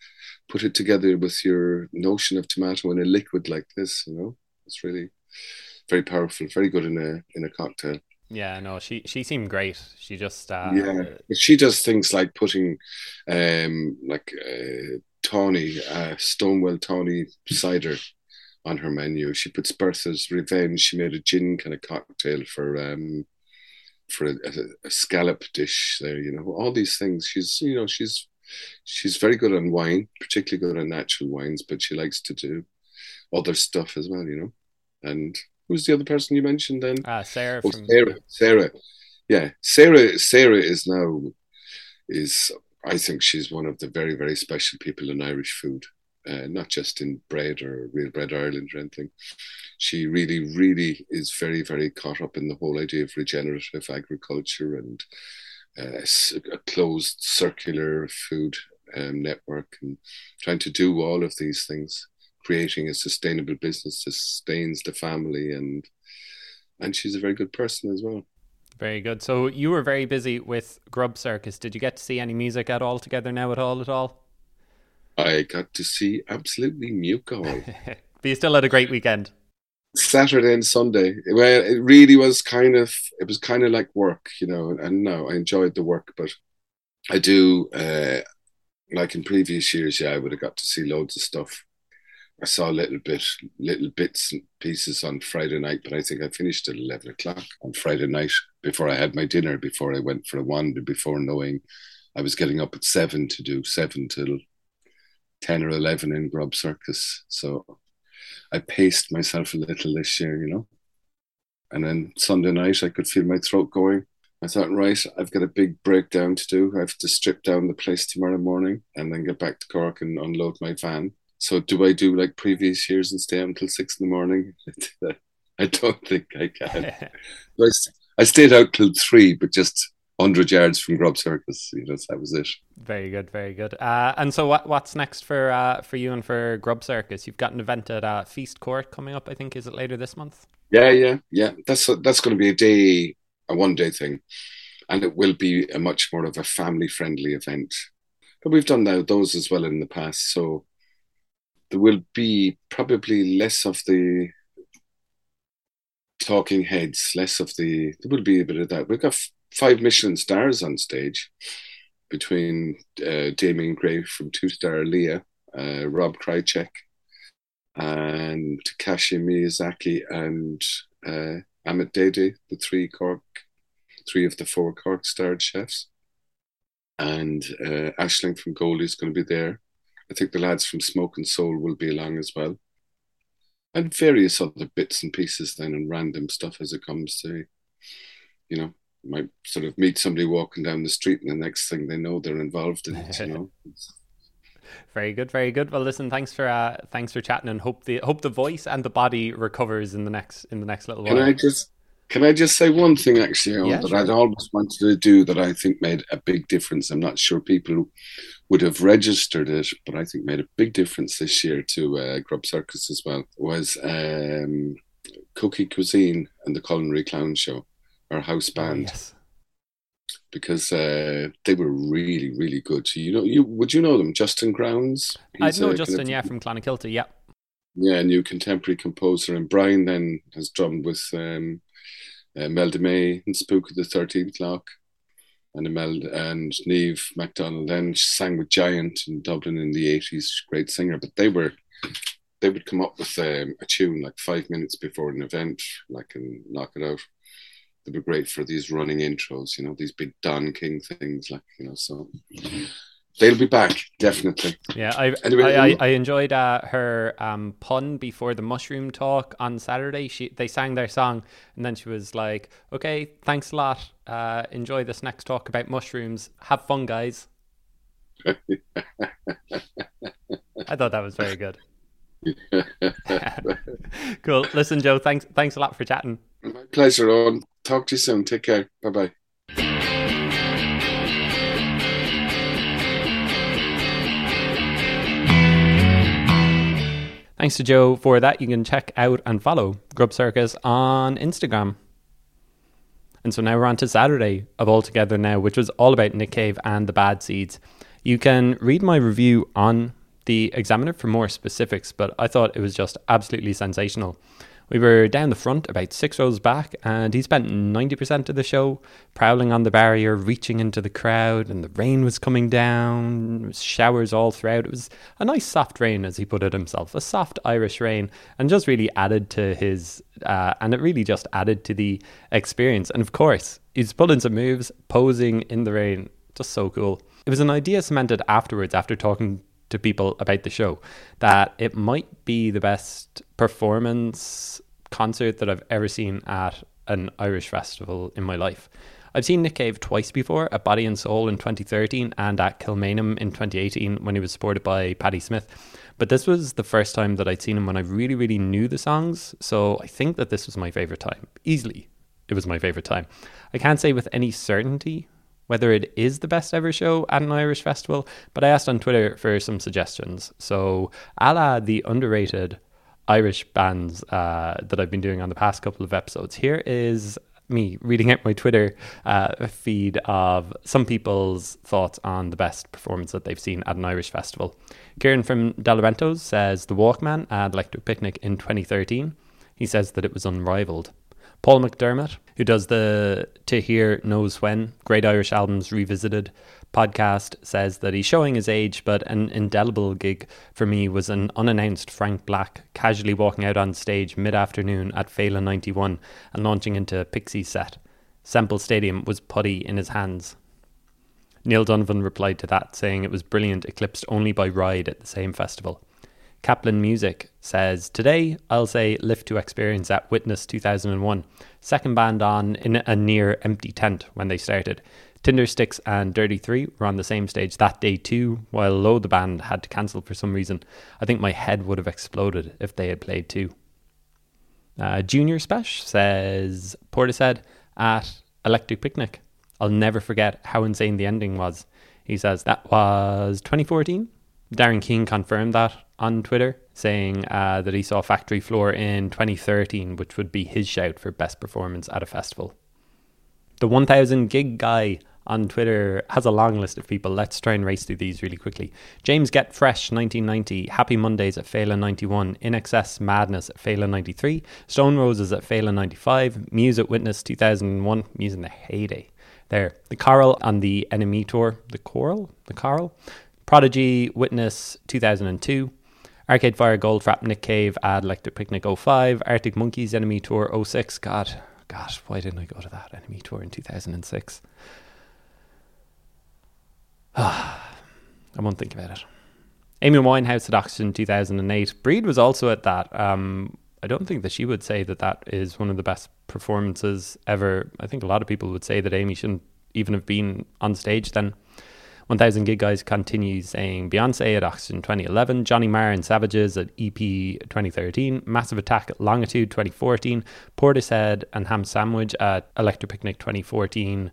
put it together with your notion of tomato in a liquid like this. You know, it's really very powerful, very good in a in a cocktail. Yeah, no, she she seemed great. She just uh, yeah, she does things like putting um like uh, tawny, uh, Stonewell tawny cider on her menu. She puts Bertha's Revenge. She made a gin kind of cocktail for um for a, a, scallop dish there you know all these things she's you know she's she's very good on wine particularly good on natural wines but she likes to do other stuff as well you know and who's the other person you mentioned then? Uh, sarah oh, from... sarah sarah. Yeah sarah sarah is now is i think she's one of the very very special people in irish food uh, not just in bread or real bread Ireland or anything. She really, really is very, very caught up in the whole idea of regenerative agriculture and uh, a closed circular food um, network and trying to do all of these things, creating a sustainable business that sustains the family and and she's a very good person as well. Very good. So you were very busy with Grub Circus. Did you get to see any music at all together now at all at all? I got to see absolutely Mute <laughs> but you still had a great weekend. Saturday and Sunday. Well, it really was kind of it was kind of like work, you know. And no, I enjoyed the work, but I do uh, like in previous years. Yeah, I would have got to see loads of stuff. I saw a little bit, little bits and pieces on Friday night, but I think I finished at eleven o'clock on Friday night before I had my dinner, before I went for a wander, before knowing I was getting up at seven to do seven till ten or eleven in Grub Circus. So I paced myself a little this year, you know. And then Sunday night, I could feel my throat going. I thought, right, I've got a big breakdown to do. I have to strip down the place tomorrow morning and then get back to Cork and unload my van. So, do I do like previous years and stay until six in the morning? <laughs> I don't think I can. <laughs> I stayed out till three, but just hundred yards from Grub Circus. You know, that was it. Very good, very good. Uh, and so, what what's next for uh, for you and for Grub Circus? You've got an event at uh, Feast Court coming up. I think is it later this month? Yeah, yeah, yeah. That's that's going to be a day, a one day thing, and it will be a much more of a family friendly event. But we've done now those as well in the past, so there will be probably less of the talking heads, less of the. There will be a bit of that. We've got five Michelin stars on stage between uh, Damien Grey from Two Star Liath, uh, Rob Krawczyk, and Takashi Miyazaki and uh, Ahmet Dede, the three Cork, three of the four Cork starred chefs. And uh, Aishling from Goldie is going to be there. I think the lads from Smoke and Soul will be along as well. And various other bits and pieces then and random stuff as it comes to, you know, might sort of meet somebody walking down the street, and the next thing they know, they're involved in it. You know. <laughs> very good, very good. Well, listen, thanks for uh, thanks for chatting, and hope the hope the voice and the body recovers in the next in the next little while. Can I just can I just say one thing actually yeah, that sure. I'd always wanted to do that I think made a big difference. I'm not sure people would have registered it, but I think made a big difference this year to uh, Grub Circus as well. Was um, Cookie Cuisine and the Culinary Clown Show our house oh, band. Yes. Because uh, they were really, really good. You know, you would you know them? Justin Grounds. I know Justin, kind of, yeah, from Clonakilty, yeah. Yeah, new contemporary composer, and Brian then has drummed with um, uh, Mel May and Spook of the Thirteenth Lock, and and Neve MacDonald then sang with Giant in Dublin in the eighties. Great singer, but they were they would come up with um, a tune like five minutes before an event, like and knock it out they be great for these running intros, you know, these big Don King things, like you know. So they'll be back definitely. Yeah, I anyway, I, I, I, enjoyed uh, her um, pun before the mushroom talk on Saturday. She they sang their song, and then she was like, "Okay, thanks a lot. Uh, enjoy this next talk about mushrooms. Have fun, guys." <laughs> I thought that was very good. <laughs> cool. Listen, Joe. Thanks. Thanks a lot for chatting. My pleasure, On Talk to you soon. Take care. Bye bye. Thanks to Joe for that. You can check out and follow Grub Circus on Instagram. And so now we're on to Saturday of All Together Now, which was all about Nick Cave and the Bad Seeds. You can read my review on the Examiner for more specifics, but I thought it was just absolutely sensational. We were down the front, about six rows back, and he spent 90% of the show prowling on the barrier, reaching into the crowd, and the rain was coming down, showers all throughout. It was a nice soft rain, as he put it himself, a soft Irish rain, and just really added to his, uh, and it really just added to the experience. And of course, he's pulling some moves, posing in the rain, just so cool. It was an idea cemented afterwards after talking to people about the show that it might be the best performance concert that I've ever seen at an Irish festival in my life. I've seen Nick Cave twice before at Body and Soul in 2013 and at Kilmainham in 2018 when he was supported by Patti Smith. But this was the first time that I'd seen him when I really, really knew the songs. So I think that this was my favourite time. Easily, it was my favourite time. I can't say with any certainty whether it is the best ever show at an Irish festival, but I asked on Twitter for some suggestions. So, a la the underrated Irish bands uh, that I've been doing on the past couple of episodes, here is me reading out my Twitter uh, feed of some people's thoughts on the best performance that they've seen at an Irish festival. Kieran from Delaventos says The Walkmen at Electric Picnic in 2013. He says that it was unrivaled. Paul McDermott, who does the To Here Knows When Great Irish Albums Revisited podcast, says that he's showing his age, but an indelible gig for me was an unannounced Frank Black casually walking out on stage mid afternoon at Féile 91 and launching into Pixie set. Semple Stadium was putty in his hands. Neil Donovan replied to that, saying it was brilliant, eclipsed only by Ride at the same festival. Kaplan Music says, Today, I'll say Lift to Experience at Witness 2001. Second band on in a near empty tent when they started. Tindersticks and Dirty Three were on the same stage that day too, while Low the band had to cancel for some reason. I think my head would have exploded if they had played too. Uh, Junior Spesh says, Portishead at Electric Picnic. I'll never forget how insane the ending was. He says, That was 2014. Darren King confirmed that on Twitter, saying uh, that he saw Factory Floor in 2013, which would be his shout for best performance at a festival. The 1000 gig guy on Twitter has a long list of people. Let's try and race through these really quickly. James Get Fresh 1990, Happy Mondays at Féile 91, INXS Madness at Féile 93, Stone Roses at Féile 95, Muse at Witness 2001, Muse in the heyday. There, the Coral on the Enemy tour, the Coral, the Coral, Prodigy Witness 2002, Arcade Fire Goldfrapp Nick Cave at Electric Picnic 05, Arctic Monkeys Enemy Tour 06. God, God, why didn't I go to that Enemy Tour in 2006? I won't think about it. Amy Winehouse at Oxygen 2008. Breed was also at that. Um, I don't think that she would say that that is one of the best performances ever. I think a lot of people would say that Amy shouldn't even have been on stage then. 1000 Gig Guys continues saying Beyonce at Oxygen 2011, Johnny Marr and Savages at EP 2013, Massive Attack at Longitude 2014, Portishead and Ham Sandwich at Electro Picnic 2014,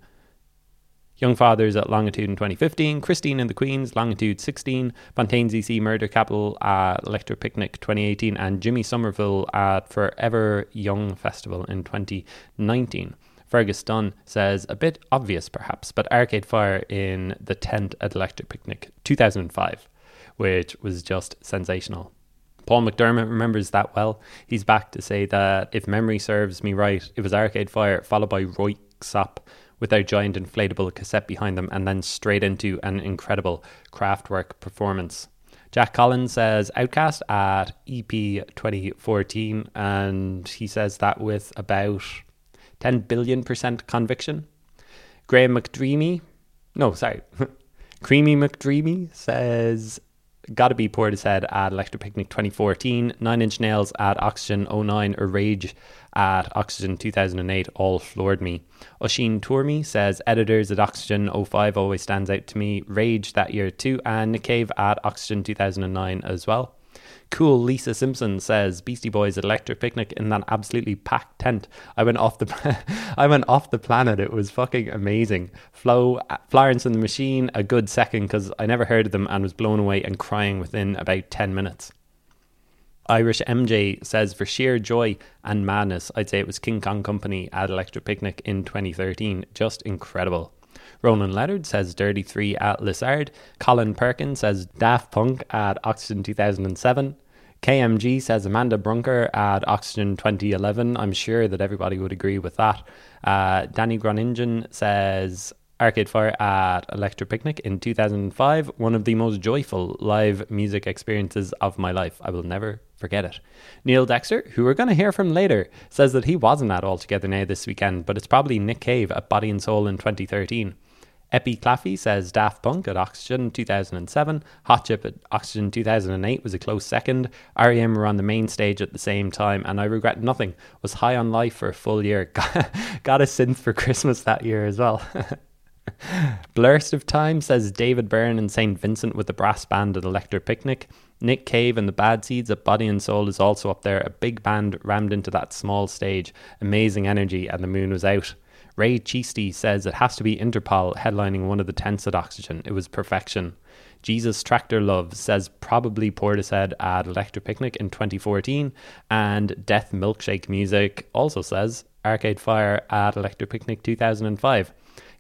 Young Fathers at Longitude in 2015, Christine and the Queens, Longitude 16, Fontaines D.C. Murder Capital at Electric Picnic 2018, and Jimmy Somerville at Forever Young Festival in 2019. Fergus Dunn says, a bit obvious perhaps, but Arcade Fire in the tent at Electric Picnic 2005, which was just sensational. Paul McDermott remembers that well. He's back to say that if memory serves me right, it was Arcade Fire followed by Röyksopp with their giant inflatable cassette behind them and then straight into an incredible Kraftwerk performance. Jack Collins says OutKast at EP 2014, and he says that with about 10 billion percent conviction. Graham McDreamy, no, sorry, <laughs> Creamy McDreamy says, Gotta be Portishead at Electric Picnic 2014, Nine Inch Nails at Oxygen 09, or Rage at Oxygen 2008 all floored me. Oshin Tourmi says editors at Oxygen 05 always stands out to me. Rage that year too, and Nick Cave at Oxygen 2009 as well. Cool Lisa Simpson says Beastie Boys at Electric Picnic in that absolutely packed tent. I went off the <laughs> I went off the planet. It was fucking amazing. Flo Florence and the Machine a good second because I never heard of them and was blown away and crying within about ten minutes. Irish MJ says for sheer joy and madness, I'd say it was King Kong Company at Electric Picnic in 2013. Just incredible. Roland Leonard says Dirty 3 at Lizard. Colin Perkins says Daft Punk at Oxygen 2007. KMG says Amanda Brunker at Oxygen 2011. I'm sure that everybody would agree with that. Uh, Danny Groningen says Arcade Fire at Electric Picnic in 2005, one of the most joyful live music experiences of my life. I will never forget it. Neil Dexter, who we're going to hear from later, says that he wasn't at All Together Now this weekend, but it's probably Nick Cave at Body and Soul in 2013. Epi Claffey says Daft Punk at Oxygen 2007. Hot Chip at Oxygen 2008 was a close second. REM were on the main stage at the same time, and I regret nothing. Was high on life for a full year. <laughs> Got a synth for Christmas that year as well. <laughs> Blurst of Time says David Byrne and St. Vincent with the brass band at Electric Picnic. Nick Cave and the Bad Seeds at Body and Soul is also up there. A big band rammed into that small stage. Amazing energy, and the moon was out. Ray Cheesty says it has to be Interpol headlining one of the tents at Oxygen. It was perfection. Jesus Tractor Love says probably Portishead at Electric Picnic in 2014. And Death Milkshake Music also says Arcade Fire at Electric Picnic 2005.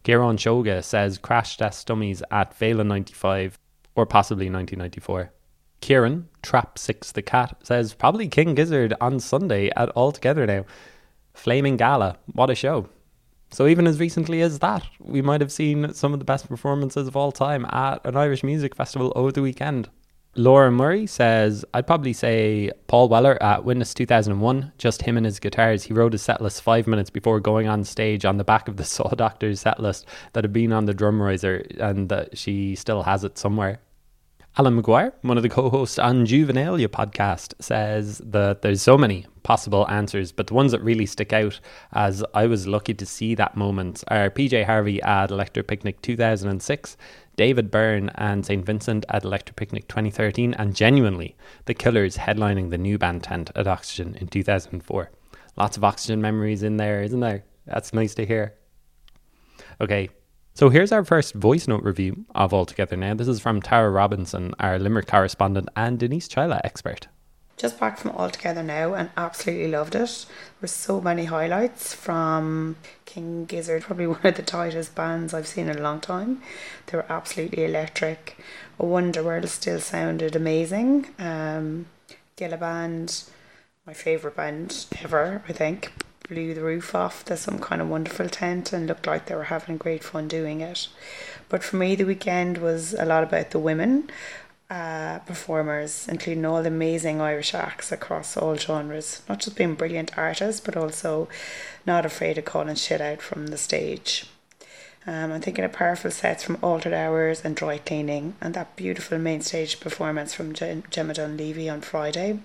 Kieran Shoga says Crash Test Dummies at Féile 95 or possibly 1994. Kieran, Trap Six the Cat, says probably King Gizzard on Sunday at All Together now. Flamin' Galah, what a show. So even as recently as that, we might have seen some of the best performances of all time at an Irish music festival over the weekend. Laura Murray says, I'd probably say Paul Weller at Witness 2001, just him and his guitars. He wrote his setlist five minutes before going on stage on the back of the <laughs> Saw Doctor's setlist that had been on the drum riser and that she still has it somewhere. Alan McGuire, one of the co-hosts on Juvenilia podcast, says that there's so many possible answers, but the ones that really stick out as I was lucky to see that moment are PJ Harvey at Electro Picnic 2006, David Byrne and St. Vincent at Electro Picnic 2013, and genuinely the Killers headlining the new band tent at Oxygen in 2004. Lots of Oxygen memories in there, isn't there? That's nice to hear. Okay, so here's our first voice note review of All Together Now. This is from Tara Robinson, our Limerick correspondent and Denise Chaila expert. Just back from All Together Now and absolutely loved it. There were so many highlights from King Gizzard, probably <laughs> one of the tightest bands I've seen in a long time. They were absolutely electric. A Wonder World still sounded amazing. Um, Gilla Band, my favourite band ever, I think blew the roof off the some kind of wonderful tent and looked like they were having great fun doing it. But for me, the weekend was a lot about the women uh, performers, including all the amazing Irish acts across all genres, not just being brilliant artists, but also not afraid of calling shit out from the stage. Um, I'm thinking of powerful sets from Altered Hours and Dry Cleaning, and that beautiful main stage performance from Gemma Dunleavy on Friday.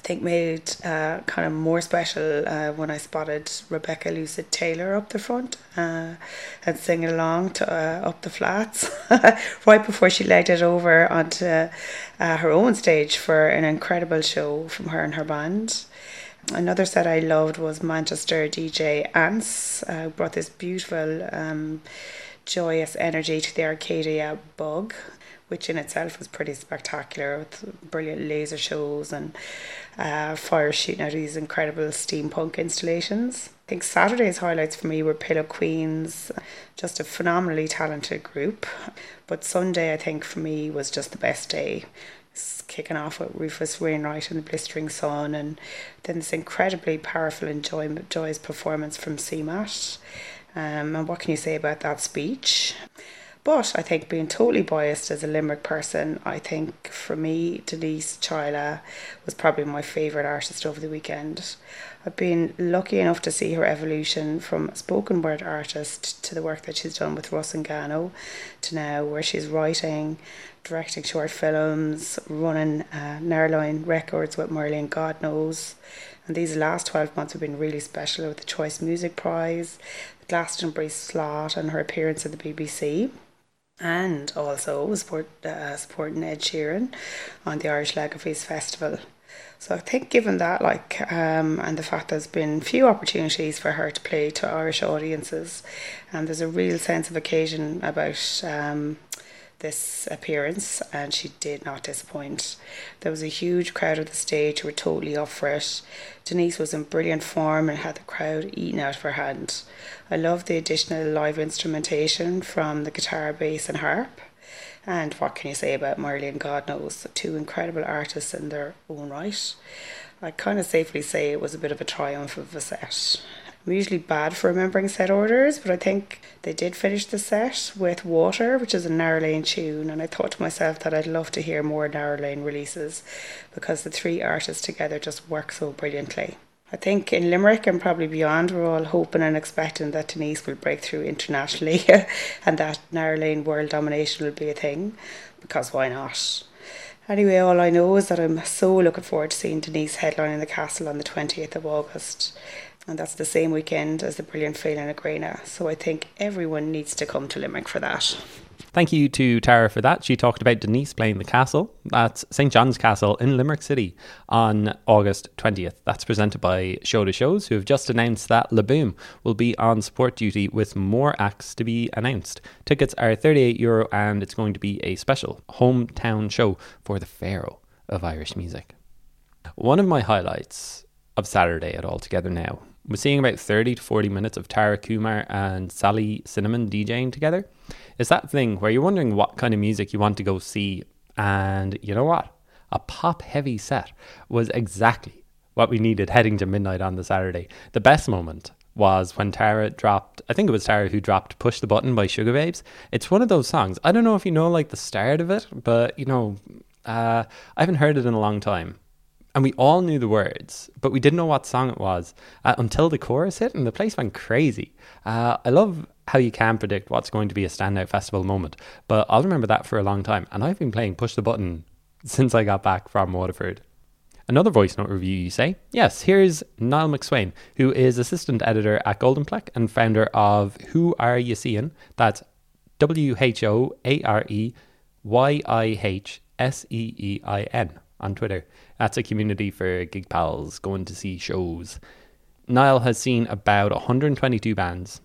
I think made uh, kind of more special uh, when I spotted Rebecca Lucy Taylor up the front uh, and singing along to uh, Up the Flats <laughs> right before she legged it over onto uh, her own stage for an incredible show from her and her band. Another set I loved was Manchester DJ Ants, uh, brought this beautiful, um, joyous energy to the Arcadia bug which in itself was pretty spectacular with brilliant laser shows and uh, fire shooting out these incredible steampunk installations. I think Saturday's highlights for me were Pillow Queens, just a phenomenally talented group. But Sunday, I think for me was just the best day. kicking off with Rufus Wainwright in the blistering sun, and then this incredibly powerful and joy, joyous performance from CMAT. Um, and what can you say about that speech? But I think being totally biased as a Limerick person, I think for me, Denise Chaila was probably my favourite artist over the weekend. I've been lucky enough to see her evolution from spoken word artist to the work that she's done with Rusangano to now where she's writing, directing short films, running uh, Records with Marlene God Knows. And these last 12 months have been really special with the Choice Music Prize, the Glastonbury slot, and her appearance at the BBC and also support, uh, supporting Ed Sheeran on the Irish leg of festival. So I think, given that, like, um, and the fact there's been few opportunities for her to play to Irish audiences, and there's a real sense of occasion about um, this appearance, and she did not disappoint. There was a huge crowd at the stage who were totally up for it. Denise was in brilliant form and had the crowd eating out of her hand. I love the additional live instrumentation from the guitar, bass, and harp. And what can you say about Marlene God knows? Two incredible artists in their own right. I kind of safely say it was a bit of a triumph of a set. I'm usually bad for remembering set orders, but I think they did finish the set with Water, which is a Narolane tune, and I thought to myself that I'd love to hear more Narolane releases because the three artists together just work so brilliantly. I think in Limerick and probably beyond, we're all hoping and expecting that Denise will break through internationally <laughs> and that Narolane world domination will be a thing, because why not? Anyway, all I know is that I'm so looking forward to seeing Denise headlining the castle on the 20th of August and that's the same weekend as the brilliant Féile na Gréine. So I think everyone needs to come to Limerick for that. Thank you to Tara for that. She talked about Denise playing the castle. That's St. John's Castle in Limerick City on August 20th. That's presented by Show to Shows, who have just announced that Laboom will be on support duty with more acts to be announced. Tickets are 38 euro and it's going to be a special hometown show for the Pharaoh of Irish music. One of my highlights of Saturday at All Together Now we're seeing about 30 to 40 minutes of Tara Kumar and Sally Cinnamon DJing together. It's that thing where you're wondering what kind of music you want to go see. And you know what? a pop heavy set was exactly what we needed heading to midnight on the Saturday. The best moment was when Tara dropped, I think it was Tara who dropped Push the Button by Sugababes. It's one of those songs. I don't know if you know like the start of it, but you know, uh, I haven't heard it in a long time. And we all knew the words, but we didn't know what song it was uh, until the chorus hit, and the place went crazy. Uh, I love how you can predict what's going to be a standout festival moment, but I'll remember that for a long time. And I've been playing Push the Button <laughs> since I got back from Waterford. Another voice note review, you say? Yes, here's Niall Mac Suain, who is assistant editor at GoldenPlec and founder of Who Are You Seeing? That's W H O A R E Y I H S E E I N on Twitter. That's a community for gig pals going to see shows. Niall has seen about 122 bands.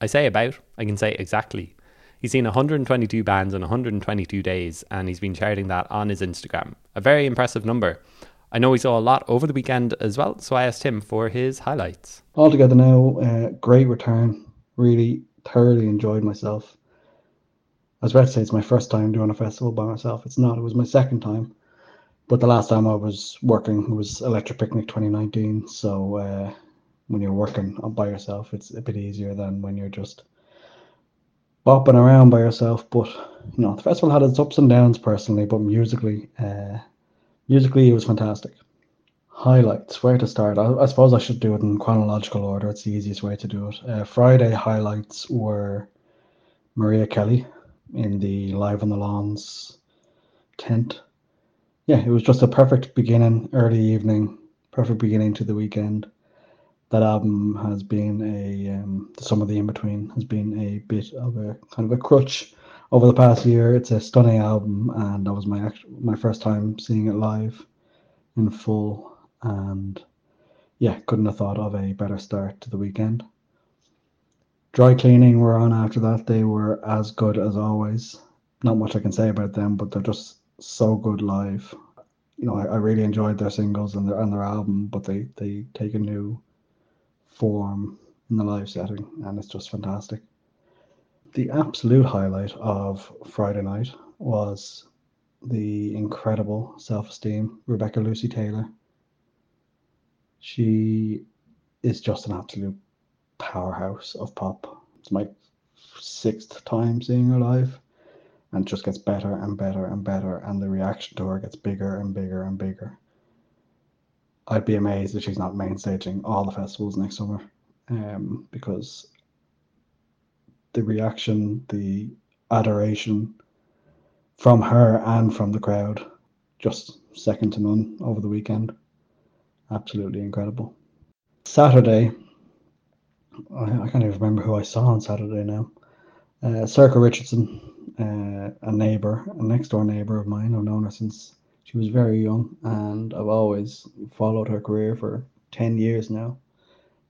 I say about, I can say exactly He's seen 122 bands in 122 days, and he's been sharing that on his Instagram. A very impressive number. I know he saw a lot over the weekend as well, so I asked him for his highlights. Altogether now, uh, great return. Really thoroughly enjoyed myself. I was about to say it's my first time doing a festival by myself. It's not. It was my second time. But the last time I was working was Electric Picnic 2019. So uh, when you're working by yourself, it's a bit easier than when you're just bopping around by yourself. But you know, the festival had its ups and downs personally, but musically, uh, musically it was fantastic. Highlights, where to start? I, I, suppose I should do it in chronological order. It's the easiest way to do it. Uh, Friday highlights were Maria Kelly in the Live on the Lawns tent. Yeah, it was just a perfect beginning, early evening, perfect beginning to the weekend that album has been a um, some of the in between has been a bit of a kind of a crutch over the past year. It's a stunning album, and that was my my first time seeing it live in full, and yeah, couldn't have thought of a better start to the weekend. Dry cleaning were on after that. They were as good as always. Not much I can say about them, but they're just so good live. You know, I, I really enjoyed their singles and their and their album, but they they take a new form in the live setting, and it's just fantastic. The absolute highlight of Friday night was the incredible self esteem Rebecca Lucy Taylor. She is just an absolute powerhouse of pop. It's my sixth time seeing her live and just gets better and better and better and the reaction to her gets bigger and bigger and bigger. I'd be amazed if she's not main staging all the festivals next summer, um, because the reaction, the adoration from her and from the crowd, just second to none over the weekend. Absolutely incredible. Saturday, I, I can't even remember who I saw on Saturday now. Uh, Sorcha Richardson, uh, a neighbour, a next door neighbour of mine. I've known her since she was very young, and I've always followed her career for 10 years now.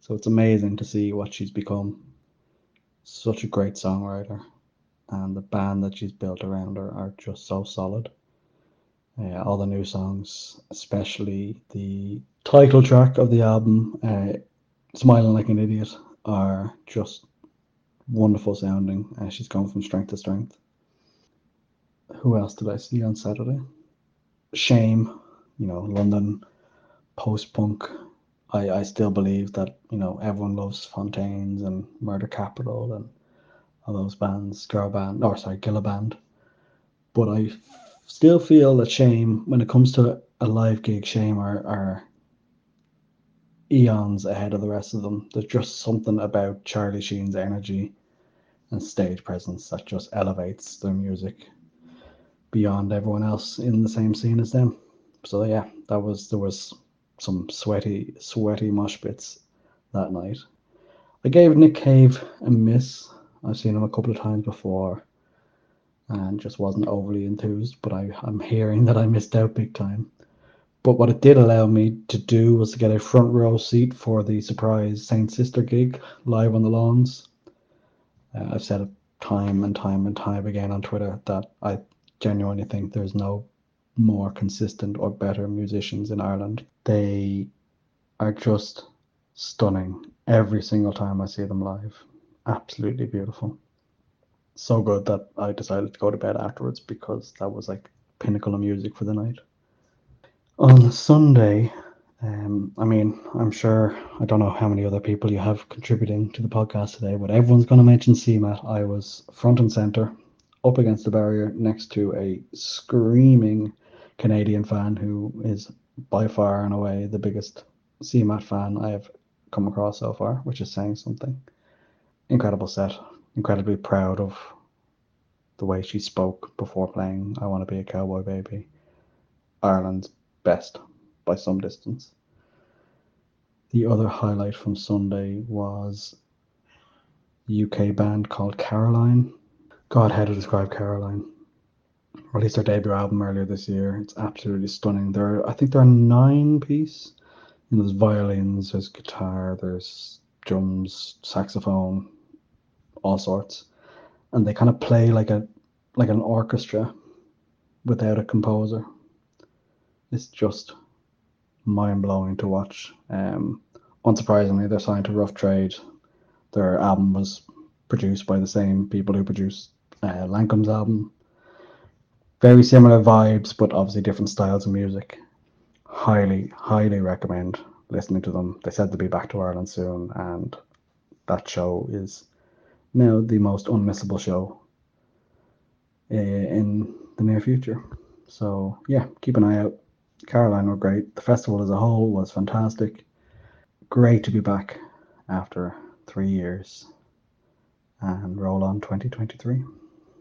So it's amazing to see what she's become. Such a great songwriter, and the band that she's built around her are just so solid. Uh, all the new songs, especially the title track of the album, uh, Smiling Like an Idiot, are just wonderful sounding. Uh, she's gone from strength to strength. Who else did I see on Saturday? shame, you know, London post punk. I, I still believe that, you know, everyone loves Fontaines and Murder Capital and all those bands, girl band, or sorry, Gilla Band. But I still feel that Shame, when it comes to a live gig, Shame are, are eons ahead of the rest of them. There's just something about Charlie Steen's energy and stage presence that just elevates their music beyond everyone else in the same scene as them. So yeah, that was there was some sweaty, sweaty mosh bits that night. I gave Nick Cave a miss. I've seen him a couple of times before and just wasn't overly enthused, but I, I'm hearing that I missed out big time. But what it did allow me to do was to get a front row seat for the surprise Saint Sister gig live on the lawns. Uh, I've said it time and time and time again on Twitter that I genuinely think there's no more consistent or better musicians in Ireland. They are just stunning every single time I see them live. Absolutely beautiful. So good that I decided to go to bed afterwards because that was like pinnacle of music for the night. On Sunday, um, I mean, I'm sure I don't know how many other people you have contributing to the podcast today, but everyone's going to mention CMAT. I was front and center, up against the barrier, next to a screaming Canadian fan who is by far and away the biggest CMAT fan I have come across so far, which is saying something. Incredible set, incredibly proud of the way she spoke before playing I Want to Be a Cowboy Baby. Ireland's best by some distance. The other highlight from Sunday was UK band called Caroline. God, how to describe Caroline? Released their debut album earlier this year. It's absolutely stunning. There, I think there are nine piece. You know, there's violins, there's guitar, there's drums, saxophone, all sorts, and they kind of play like a like an orchestra without a composer. It's just mind blowing to watch. Um, unsurprisingly, they're signed to Rough Trade. Their album was produced by the same people who produced uh, Lankum's album. Very similar vibes, but obviously different styles of music. Highly, highly recommend listening to them. They said they'll be back to Ireland soon, and that show is now the most unmissable show uh, in the near future. So yeah, keep an eye out. Caroline were great. The festival as a whole was fantastic. Great to be back after three years and roll on 2023.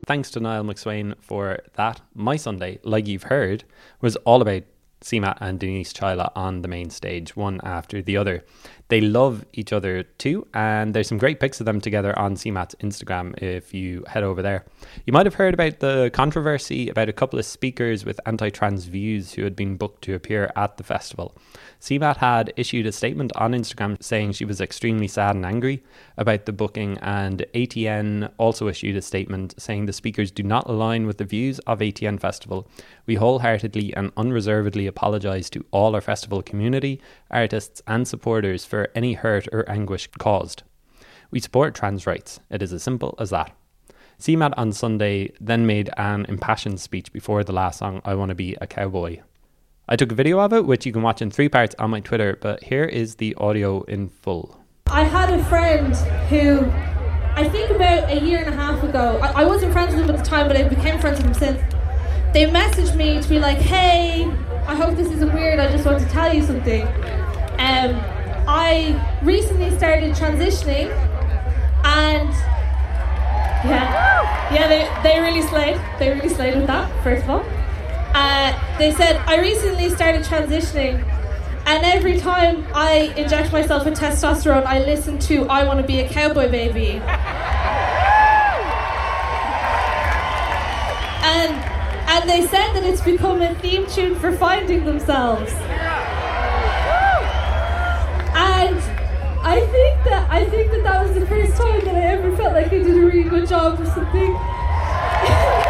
Thanks to Niall Mac Suain for that. My Sunday, like you've heard, was all about CMAT and Denise Chaila on the main stage, one after the other. They love each other too, and there's some great pics of them together on CMAT's Instagram if you head over there. You might have heard about the controversy about a couple of speakers with anti trans views who had been booked to appear at the festival. CMAT had issued a statement on Instagram saying she was extremely sad and angry about the booking, and ATN also issued a statement saying the speakers do not align with the views of ATN Festival. We wholeheartedly and unreservedly apologise to all our festival community, artists, and supporters for any hurt or anguish caused. We support trans rights. It is as simple as that. CMAT on Sunday then made an impassioned speech before the last song, I Want to Be a Cowboy. I took a video of it, which you can watch in three parts on my Twitter, but here is the audio in full. I had a friend who, I think about a year and a half ago, I, I wasn't friends with him at the time, but I became friends with him since. They messaged me to be like, hey, I hope this isn't weird, I just want to tell you something. Um, I recently started transitioning and yeah, yeah, they, they really slayed. They really slayed with that, first of all. Uh, they said, I recently started transitioning, and every time I inject myself with testosterone, I listen to I Want to Be a Cowboy Baby. and, and they said that it's become a theme tune for finding themselves. And I think that I think that that was the first time that I ever felt like I did a really good job or something. <laughs>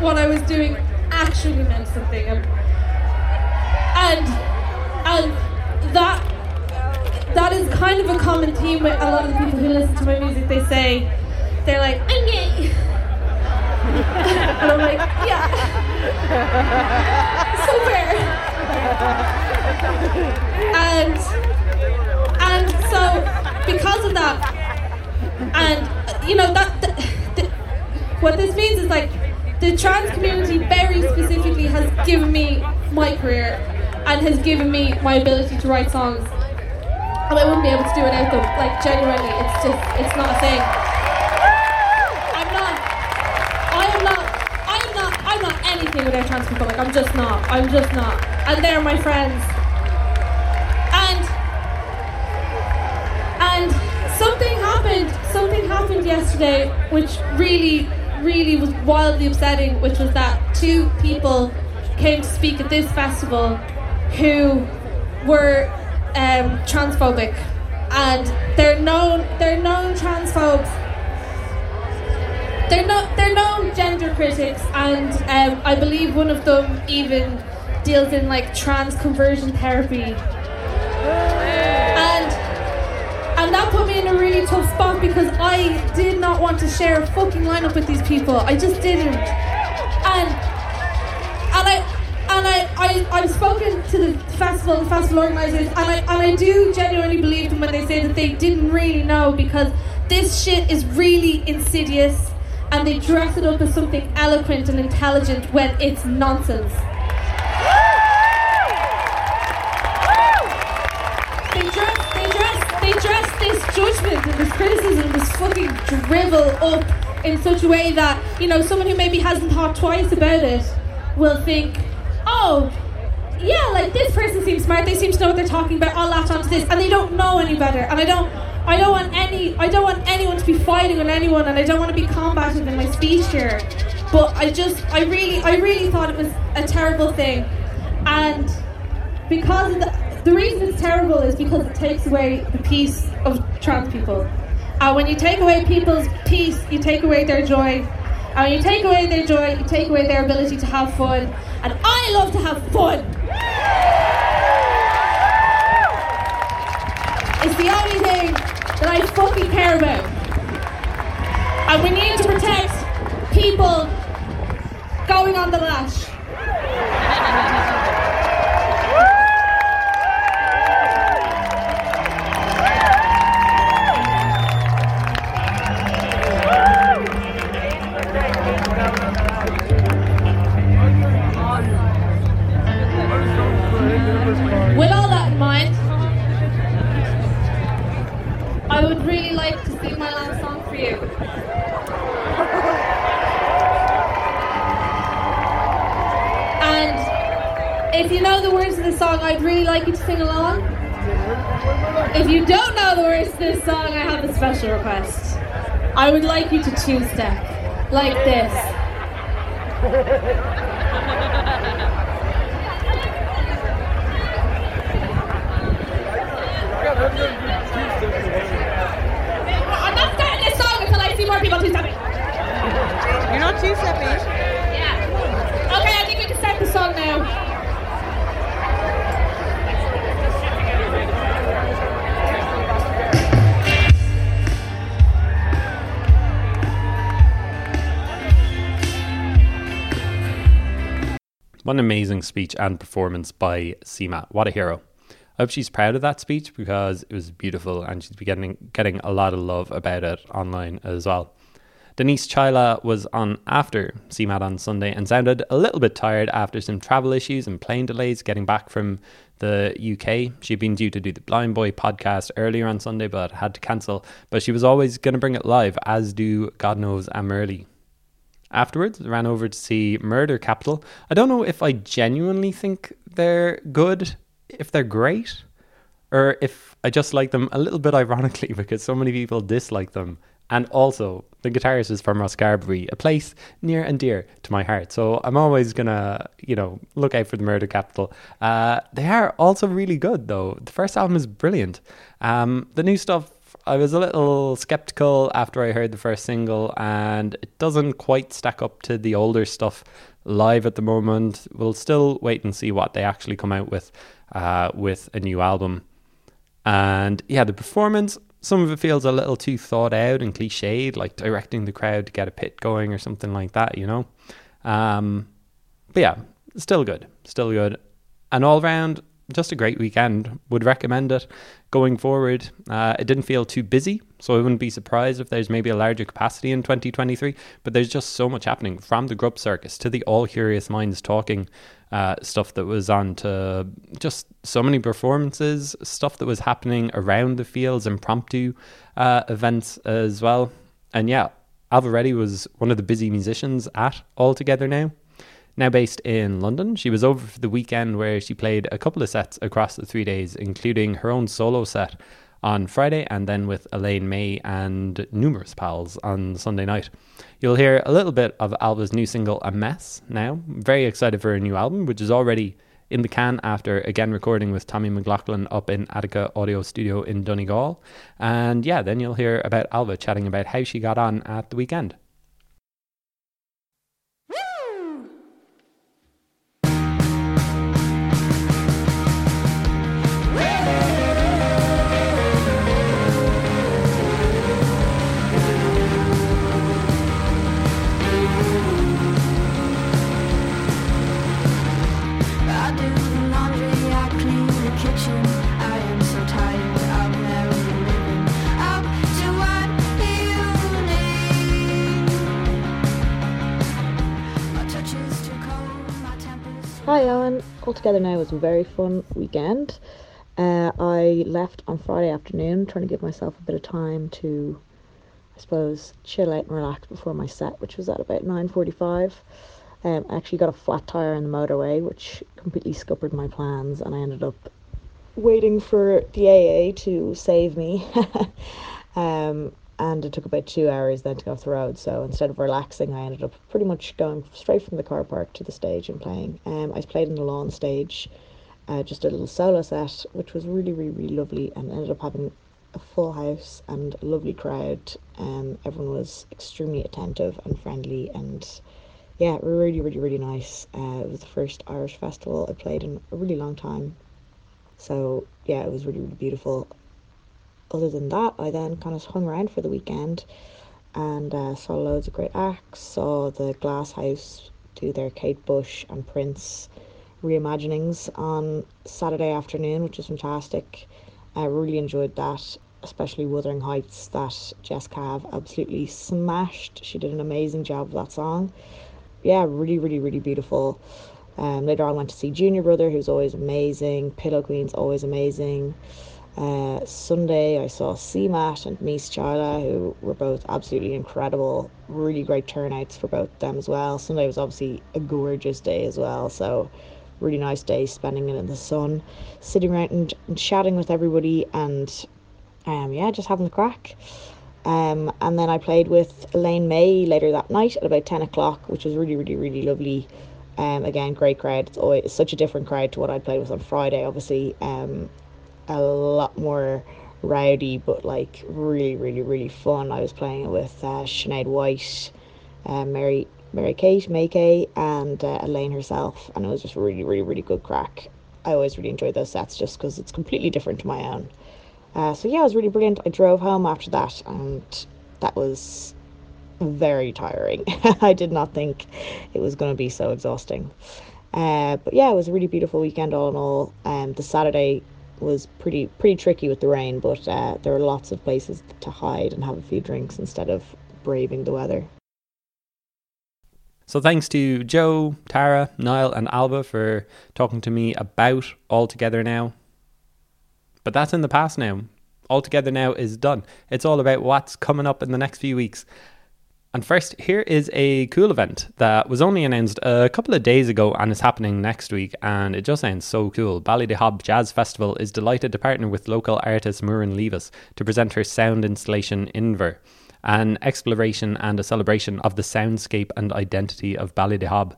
what I was doing actually meant something, and and, that that is kind of a common theme with a lot of the people who listen to my music. They say they're like I'm gay, <laughs> and I'm like yeah, <laughs> super, and and so because of that, and you know that. that what this means is like the trans community very specifically has given me my career and has given me my ability to write songs. And I wouldn't be able to do it without them. Like genuinely, it's just it's not a thing. I'm not I am not I am not I'm not anything without trans people. Like I'm just not. I'm just not. And they're my friends. And and something happened something happened yesterday which really really was wildly upsetting, which was that two people came to speak at this festival who were um, transphobic, and they're known they're known transphobes. They're not they're known gender critics, and um, I believe one of them even deals in like trans conversion therapy. And that put me in a really tough spot because I did not want to share a fucking lineup with these people. I just didn't. And and I and I, I, I've spoken to the festival, the festival organisers, and I, and I do genuinely believe them when they say that they didn't really know because this shit is really insidious and they dress it up as something eloquent and intelligent when it's nonsense. Drivel up in such a way that, you know, someone who maybe hasn't thought twice about it will think, oh, yeah, like this person seems smart. They seem to know what they're talking about. I'll latch onto this, and they don't know any better. And I don't, I don't want any, I don't want anyone to be fighting on anyone, and I don't want to be combative in my speech here. But I just, I really, I really thought it was a terrible thing, and because the, the reason it's terrible is because it takes away the peace of trans people. And when you take away people's peace, you take away their joy. And when you take away their joy, you take away their ability to have fun. And I love to have fun. It's the only thing that I fucking care about. And we need to protect people going on the lash. Song, I'd really like you to sing along. If you don't know the words to this song, I have a special request. I would like you to two step like this. I'm not starting this song until I see more people two stepping. You're not two stepping. What an amazing speech and performance by CMAT. What a hero. I hope she's proud of that speech because it was beautiful and she's getting, getting a lot of love about it online as well. Denise Chaila was on after CMAT on Sunday and sounded a little bit tired after some travel issues and plane delays getting back from the UK. She'd been due to do the Blind Boy podcast earlier on Sunday but had to cancel. But she was always going to bring it live, as do God Knows and Murli. Afterwards, ran over to see Murder Capital. I don't know if I genuinely think they're good, if they're great, or if I just like them a little bit ironically <laughs> because so many people dislike them. And also, the guitarist is from Rosscarbery, a place near and dear to my heart. So I'm always gonna, you know, look out for the Murder Capital. Uh, they are also really good, though. The first album is brilliant. Um, the new stuff I was a little skeptical after I heard the first single, and it doesn't quite stack up to the older stuff live at the moment. We'll still wait and see what they actually come out with uh, with a new album. And yeah, the performance, some of it feels a little too thought out and cliched, like directing the crowd to get a pit going or something like that, you know? Um, but yeah, still good, still good. And all round, just a great weekend. Would recommend it going forward. Uh, it didn't feel too busy, so I wouldn't be surprised if there's maybe a larger capacity in 2023. But there's just so much happening from the Grub Circus to the All Curious Minds talking uh, stuff that was on to just so many performances, stuff that was happening around the fields, impromptu uh, events as well. And yeah, Ailbhe Reddy was one of the busy musicians at All Together Now now based in London. She was over for the weekend where she played a couple of sets across the three days, including her own solo set on Friday, and then with Elaine Mai and numerous pals on Sunday night. You'll hear a little bit of Ailbhe's new single, A Mess, now. Very excited for a new album, which is already in the can after again recording with Tommy McLaughlin up in Attica Audio Studio in Donegal. And yeah, then you'll hear about Alba chatting about how she got on at the weekend. Hi Owen, All Together Now was a very fun weekend. Uh, I left on Friday afternoon trying to give myself a bit of time to, I suppose, chill out and relax before my set, which was at about 9.45. Um, I actually got a flat tyre in the motorway, which completely scuppered my plans, and I ended up waiting for the AA to save me. <laughs> um, and it took about two hours then to go off the road. So instead of relaxing, I ended up pretty much going straight from the car park to the stage and playing. Um, I played in the lawn stage, uh, just a little solo set, which was really, really, really lovely, and ended up having a full house and a lovely crowd. Um, everyone was extremely attentive and friendly, and yeah, really, really, really nice. Uh, it was the first Irish festival I played in a really long time. So yeah, it was really, really beautiful other than that, I then kind of hung around for the weekend and uh, saw loads of great acts. Saw the Glass House do their Kate Bush and Prince reimaginings on Saturday afternoon, which was fantastic. I really enjoyed that, especially Wuthering Heights that Jess Kav absolutely smashed. She did an amazing job of that song. Yeah, really, really, really beautiful. Um, later on, I went to see Junior Brother, who's always amazing. Pillow Queen's always amazing. Uh, Sunday, I saw CMAT and Denise Chaila, who were both absolutely incredible. Really great turnouts for both them as well. Sunday was obviously a gorgeous day as well, so really nice day spending it in the sun, sitting around and, and chatting with everybody, and um, yeah, just having the crack. Um, and then I played with Elaine Mai later that night at about 10 o'clock, which was really, really, really lovely. Um, again, great crowd. It's always such a different crowd to what I played with on Friday, obviously. Um, a lot more rowdy, but like really, really, really fun. I was playing it with uh, Sinead White, uh, Mary, Mary Kate, May Kay, and uh, Elaine herself, and it was just really, really, really good crack. I always really enjoy those sets just because it's completely different to my own. Uh, so yeah, it was really brilliant. I drove home after that, and that was very tiring. <laughs> I did not think it was going to be so exhausting. Uh, but yeah, it was a really beautiful weekend all in all. Um, the Saturday was pretty pretty tricky with the rain, but uh, there were lots of places to hide and have a few drinks instead of braving the weather. So thanks to Joe, Tara, Niall, and Ailbhe for talking to me about All Together Now. But that's in the past now. All Together Now is done. It's all about what's coming up in the next few weeks. And first, here is a cool event that was only announced a couple of days ago and is happening next week, and it just sounds so cool. Ballydehob Jazz Festival is delighted to partner with local artist Muireann Levis to present her sound installation Inbhear, an exploration and a celebration of the soundscape and identity of Ballydehob.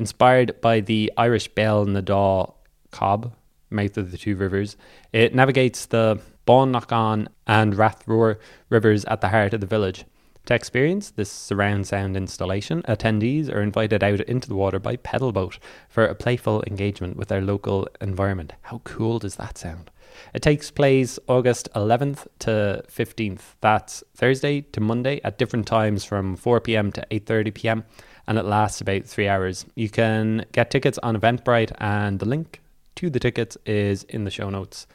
Inspired by the Irish Bell na Dá Cob, mouth of the two rivers, it navigates the Nachán and Rathroer rivers at the heart of the village. To experience this surround sound installation, attendees are invited out into the water by pedal boat for a playful engagement with their local environment. How cool does that sound? It takes place August 11th to 15th. That's Thursday to Monday at different times from 4 p.m. to 8:30 p.m. and it lasts about 3 hours. You can get tickets on Eventbrite and the link to the tickets is in the show notes.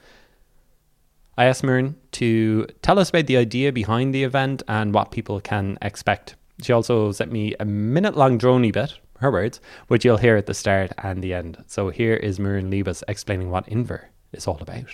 I asked Muireann to tell us about the idea behind the event and what people can expect. She also sent me a minute long droney bit, her words, which you'll hear at the start and the end. So here is Muireann Levis explaining what Inbhear is all about.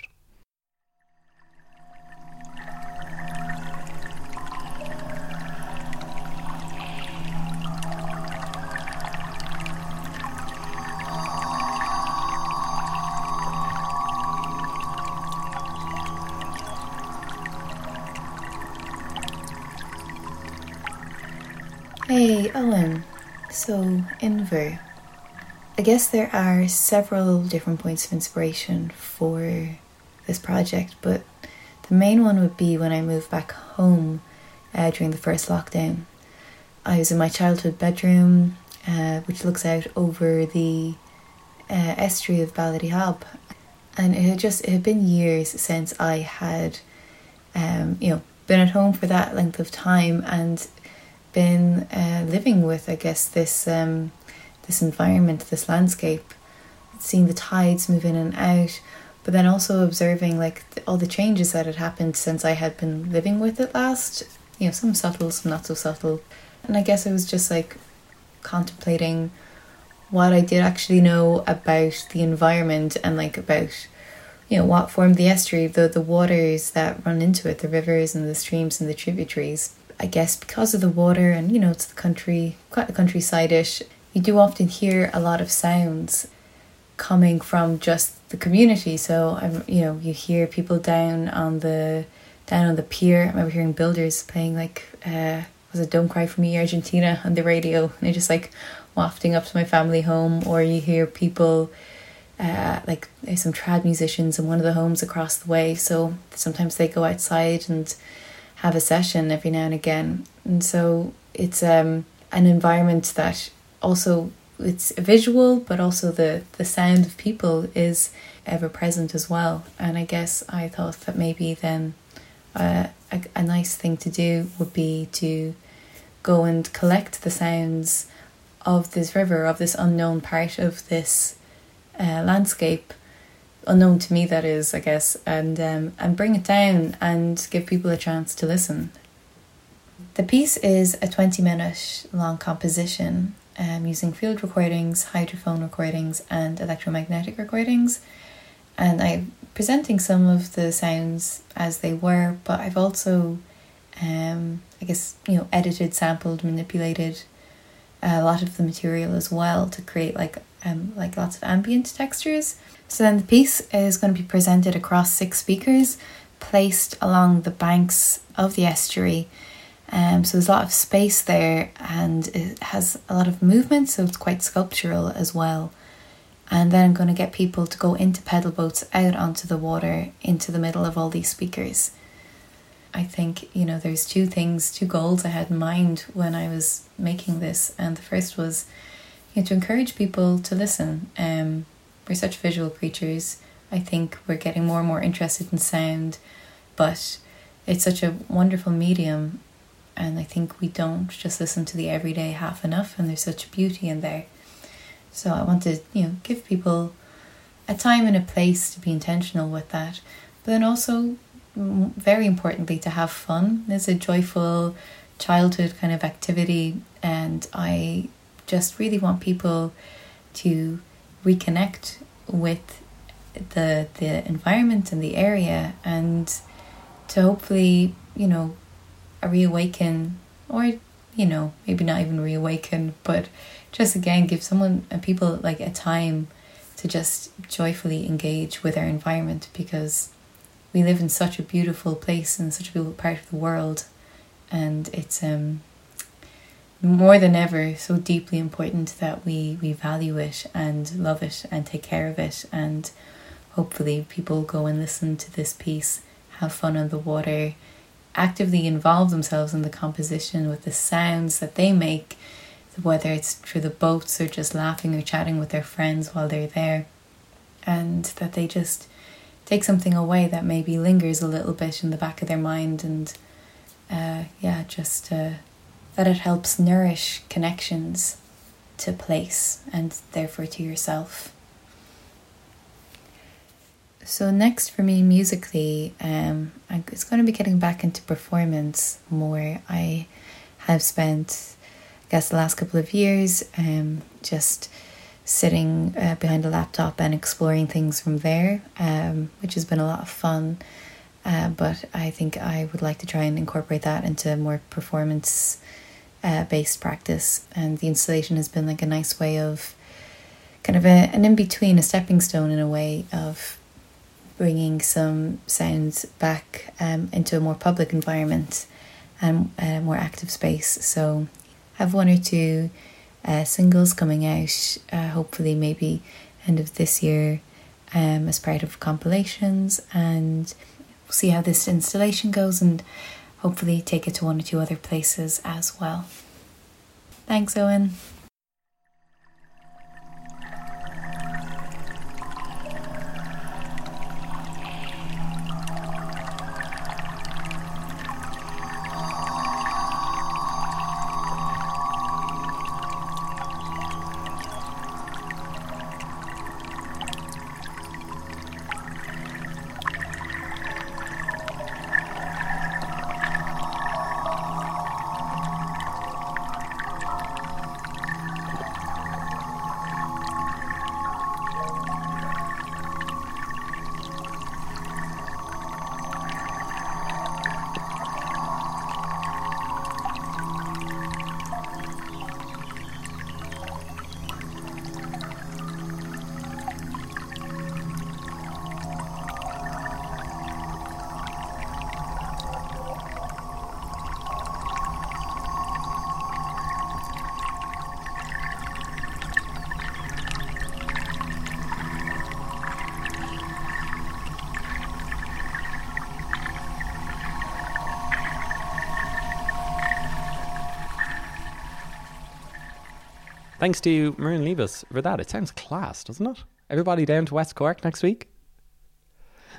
Hey, Owen. So, Inbhear. I guess there are several different points of inspiration for this project, but the main one would be when I moved back home uh, during the first lockdown. I was in my childhood bedroom, uh, which looks out over the uh, estuary of Ballydehob, and it had just it had been years since I had, um, you know, been at home for that length of time and been uh, living with, I guess, this um, this environment, this landscape, seeing the tides move in and out, but then also observing like all the changes that had happened since I had been living with it last. You know, some subtle, some not so subtle, and I guess it was just like contemplating what I did actually know about the environment and like about you know what formed the estuary, the the waters that run into it, the rivers and the streams and the tributaries. I guess because of the water and you know it's the country, quite a countryside-ish. You do often hear a lot of sounds coming from just the community. So I'm you know you hear people down on the down on the pier. I remember hearing builders playing like uh, was it "Don't Cry for Me" Argentina on the radio, and they're just like wafting up to my family home. Or you hear people uh, like there's some trad musicians in one of the homes across the way. So sometimes they go outside and have a session every now and again. And so it's um, an environment that also it's visual, but also the the sound of people is ever present as well. And I guess I thought that maybe then uh, a, a nice thing to do would be to go and collect the sounds of this river, of this unknown part of this uh, landscape, unknown to me that is, I guess, and um, and bring it down and give people a chance to listen. The piece is a twenty minute long composition um, using field recordings, hydrophone recordings, and electromagnetic recordings. And I'm presenting some of the sounds as they were, but I've also, um, I guess, you know, edited, sampled, manipulated a lot of the material as well to create like um, like lots of ambient textures. So then the piece is going to be presented across six speakers placed along the banks of the estuary um, so there's a lot of space there and it has a lot of movement, so it's quite sculptural as well. And then I'm going to get people to go into pedal boats out onto the water into the middle of all these speakers. I think, you know, there's two things, two goals I had in mind when I was making this. And the first was you know, to encourage people to listen. Um, we're such visual creatures. I think we're getting more and more interested in sound, but it's such a wonderful medium and I think we don't just listen to the everyday half enough, and there's such beauty in there. So I want to, you know, give people a time and a place to be intentional with that, but then also, very importantly, to have fun. It's a joyful childhood kind of activity, and I just really want people to reconnect with the the environment and the area, and to hopefully, you know, reawaken or you know maybe not even reawaken but just again give someone and people like a time to just joyfully engage with our environment because we live in such a beautiful place and such a beautiful part of the world and it's um more than ever so deeply important that we we value it and love it and take care of it. And hopefully people go and listen to this piece have fun on the water actively involve themselves in the composition with the sounds that they make, whether it's through the boats or just laughing or chatting with their friends while they're there, and that they just take something away that maybe lingers a little bit in the back of their mind and uh, yeah, just uh, that it helps nourish connections to place and therefore to yourself. So next for me musically, um, it's going to be getting back into performance more. I have spent, I guess, the last couple of years, um, just sitting uh, behind a laptop and exploring things from there, um, which has been a lot of fun. Uh, but I think I would like to try and incorporate that into more performance uh, based practice. And the installation has been like a nice way of kind of a, an in between, a stepping stone in a way of bringing some sounds back um, into a more public environment and a more active space. So I have one or two uh, singles coming out, uh, hopefully, maybe end of this year um, as part of compilations, and we'll see how this installation goes and hopefully take it to one or two other places as well. Thanks, Owen. Thanks to Muireann Levis for that. It sounds class, doesn't it? Everybody down to West Cork next week?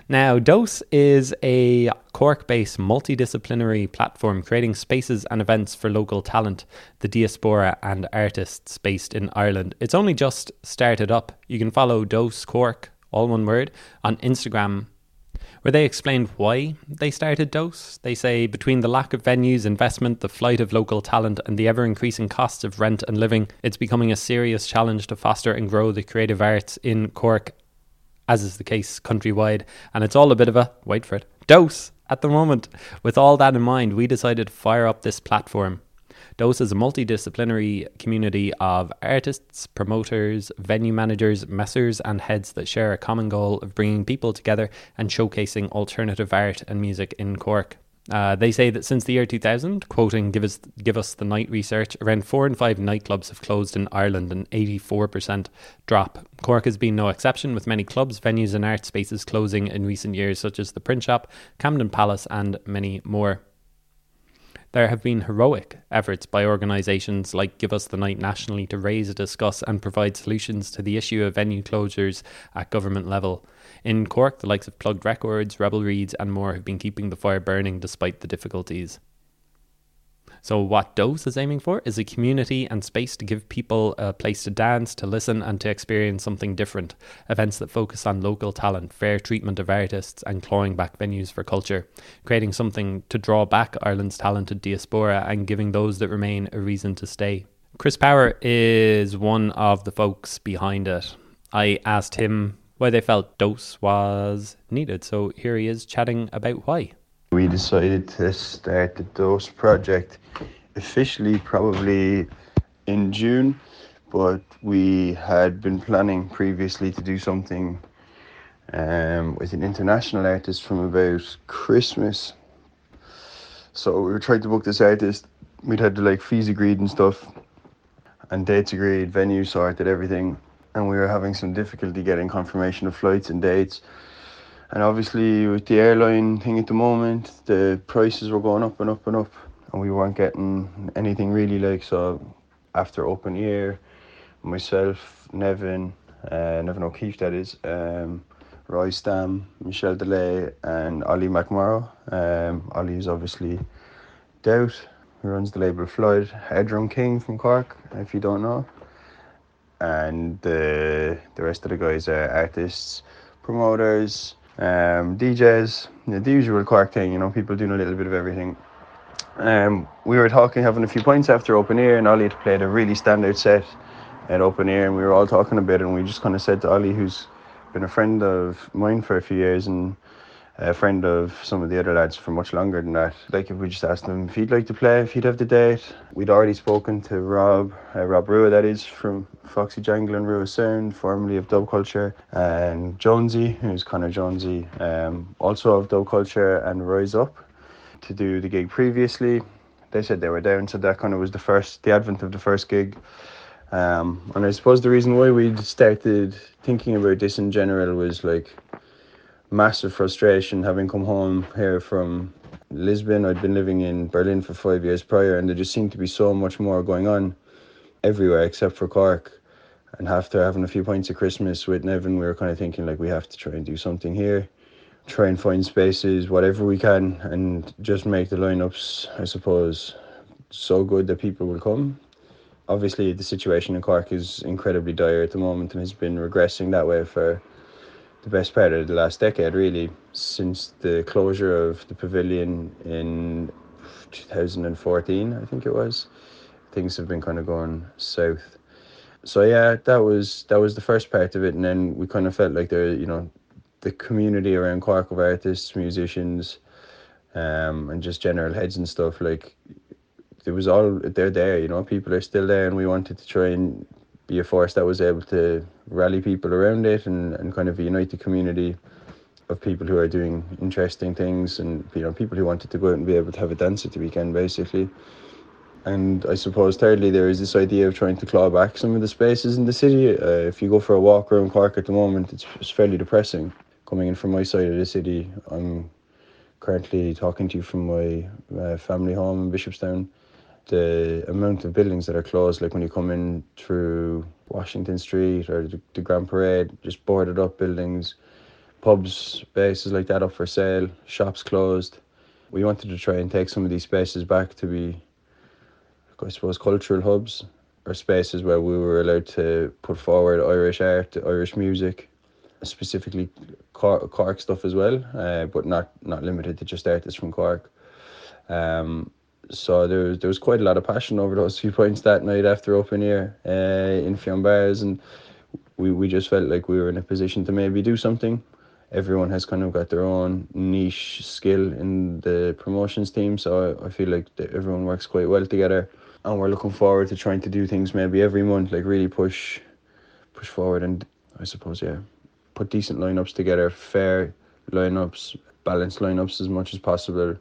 Now, Dose is a Cork based multidisciplinary platform creating spaces and events for local talent, the diaspora, and artists based in Ireland. It's only just started up. You can follow Dose Cork, all one word, on Instagram where they explained why they started Dose. They say between the lack of venues, investment, the flight of local talent, and the ever increasing costs of rent and living, it's becoming a serious challenge to foster and grow the creative arts in Cork, as is the case countrywide. And it's all a bit of a wait for it dose at the moment. With all that in mind, we decided to fire up this platform. Dose is a multidisciplinary community of artists, promoters, venue managers, messers, and heads that share a common goal of bringing people together and showcasing alternative art and music in Cork. Uh, they say that since the year 2000, quoting Give Us, Give Us the Night research, around four in five nightclubs have closed in Ireland, an 84% drop. Cork has been no exception, with many clubs, venues, and art spaces closing in recent years, such as the Print Shop, Camden Palace, and many more. There have been heroic efforts by organisations like Give Us the Night nationally to raise, discuss, and provide solutions to the issue of venue closures at government level. In Cork, the likes of Plugged Records, Rebel Reads, and more have been keeping the fire burning despite the difficulties. So, what Dose is aiming for is a community and space to give people a place to dance, to listen, and to experience something different. Events that focus on local talent, fair treatment of artists, and clawing back venues for culture. Creating something to draw back Ireland's talented diaspora and giving those that remain a reason to stay. Chris Power is one of the folks behind it. I asked him why they felt Dose was needed, so here he is chatting about why. We decided to start the Dose project officially probably in June, but we had been planning previously to do something um, with an international artist from about Christmas. So we were trying to book this artist. We'd had to like fees agreed and stuff, and dates agreed, venue sorted, everything, and we were having some difficulty getting confirmation of flights and dates. And obviously, with the airline thing at the moment, the prices were going up and up and up, and we weren't getting anything really like. So, after open year, myself, Nevin, uh, Nevin O'Keefe, that is, um, Roy Stam, Michelle DeLay, and Ollie McMorrow. Um, Ollie is obviously Doubt, who runs the label Floyd, Headroom King from Cork, if you don't know. And the, the rest of the guys are artists, promoters, um, DJs, you know, the usual Cork thing, you know, people doing a little bit of everything. Um, we were talking, having a few points after open air, and Ollie had played a really standout set at open air, and we were all talking a bit, and we just kind of said to Ollie, who's been a friend of mine for a few years and a friend of some of the other lads for much longer than that. Like if we just asked him if he'd like to play, if he'd have the date. We'd already spoken to Rob, uh, Rob Rua, that is from Foxy Jangle and Rua Sound, formerly of Dub Culture, and Jonesy, who's Connor Jonesy, um, also of Dub Culture and Rise Up, to do the gig previously. they said they were down. So that kind of was the first, the advent of the first gig. Um, and I suppose the reason why we'd started thinking about this in general was like massive frustration having come home here from Lisbon. I'd been living in Berlin for five years prior, and there just seemed to be so much more going on everywhere except for Cork. And after having a few points of Christmas with Nevin, we were kind of thinking like we have to try and do something here, try and find spaces, whatever we can, and just make the lineups, I suppose, so good that people will come. Obviously, the situation in Cork is incredibly dire at the moment and has been regressing that way for the best part of the last decade, really, since the closure of the pavilion in 2014, I think it was. Things have been kind of going south. So yeah, that was that was the first part of it, and then we kind of felt like there, you know, the community around Cork of artists, musicians, um, and just general heads and stuff. Like there was all they're there, you know, people are still there, and we wanted to try and be a force that was able to rally people around it and, and kind of unite the community of people who are doing interesting things and you know people who wanted to go out and be able to have a dance at the weekend basically. And I suppose thirdly there is this idea of trying to claw back some of the spaces in the city. Uh, if you go for a walk around Cork at the moment it's, it's fairly depressing. Coming in from my side of the city I'm currently talking to you from my uh, family home in Bishopstown the amount of buildings that are closed, like when you come in through Washington Street or the, the Grand Parade, just boarded up buildings, pubs, spaces like that up for sale, shops closed. We wanted to try and take some of these spaces back to be, I suppose, cultural hubs or spaces where we were allowed to put forward Irish art, Irish music, specifically Cork, Cork stuff as well, uh, but not not limited to just artists from Cork. Um, so there was, there was quite a lot of passion over those few points that night after open air uh, in Fionn and we, we just felt like we were in a position to maybe do something. Everyone has kind of got their own niche skill in the promotions team, so I, I feel like everyone works quite well together, and we're looking forward to trying to do things maybe every month, like really push, push forward, and I suppose yeah, put decent lineups together, fair lineups, balanced lineups as much as possible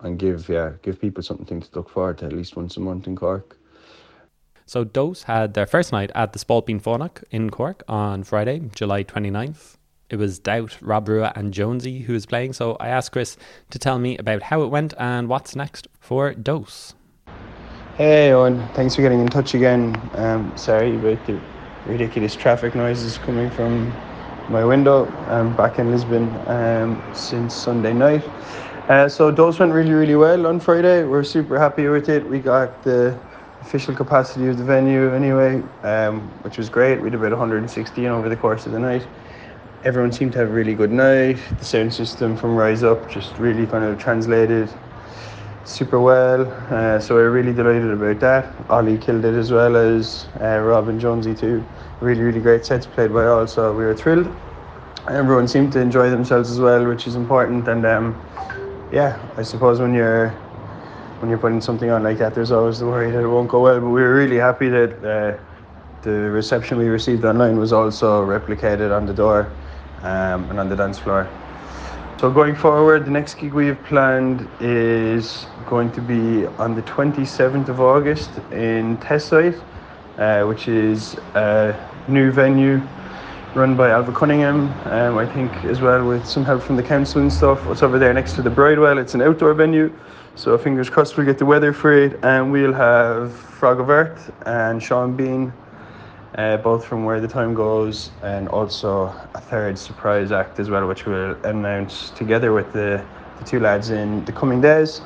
and give yeah give people something to look forward to at least once a month in Cork. So Dose had their first night at the Spailpín Fánach in Cork on Friday, July 29th. It was Doubt, Rob Rua and Jonesy who was playing, so I asked Chris to tell me about how it went and what's next for Dose. Hey Owen, thanks for getting in touch again. Um, sorry about the ridiculous traffic noises coming from my window. I'm back in Lisbon um, since Sunday night. Uh, so those went really, really well on Friday. We're super happy with it. We got the official capacity of the venue anyway, um, which was great. We did about 116 over the course of the night. Everyone seemed to have a really good night. The sound system from Rise Up just really kind of translated super well. Uh, so we're really delighted about that. Ollie killed it as well as uh, Rob and Jonesy too. Really, really great sets played by all. So we were thrilled. Everyone seemed to enjoy themselves as well, which is important. And um, yeah, I suppose when you're when you're putting something on like that, there's always the worry that it won't go well. But we were really happy that uh, the reception we received online was also replicated on the door um, and on the dance floor. So going forward, the next gig we have planned is going to be on the 27th of August in Teesside, uh, which is a new venue run by Alva Cunningham, um, I think, as well, with some help from the council and stuff. It's over there next to the Bridewell? It's an outdoor venue, so fingers crossed we'll get the weather for it. And we'll have Frog of Earth and Sean Bean, uh, both from Where the Time Goes, and also a third surprise act as well, which we'll announce together with the, the two lads in the coming days.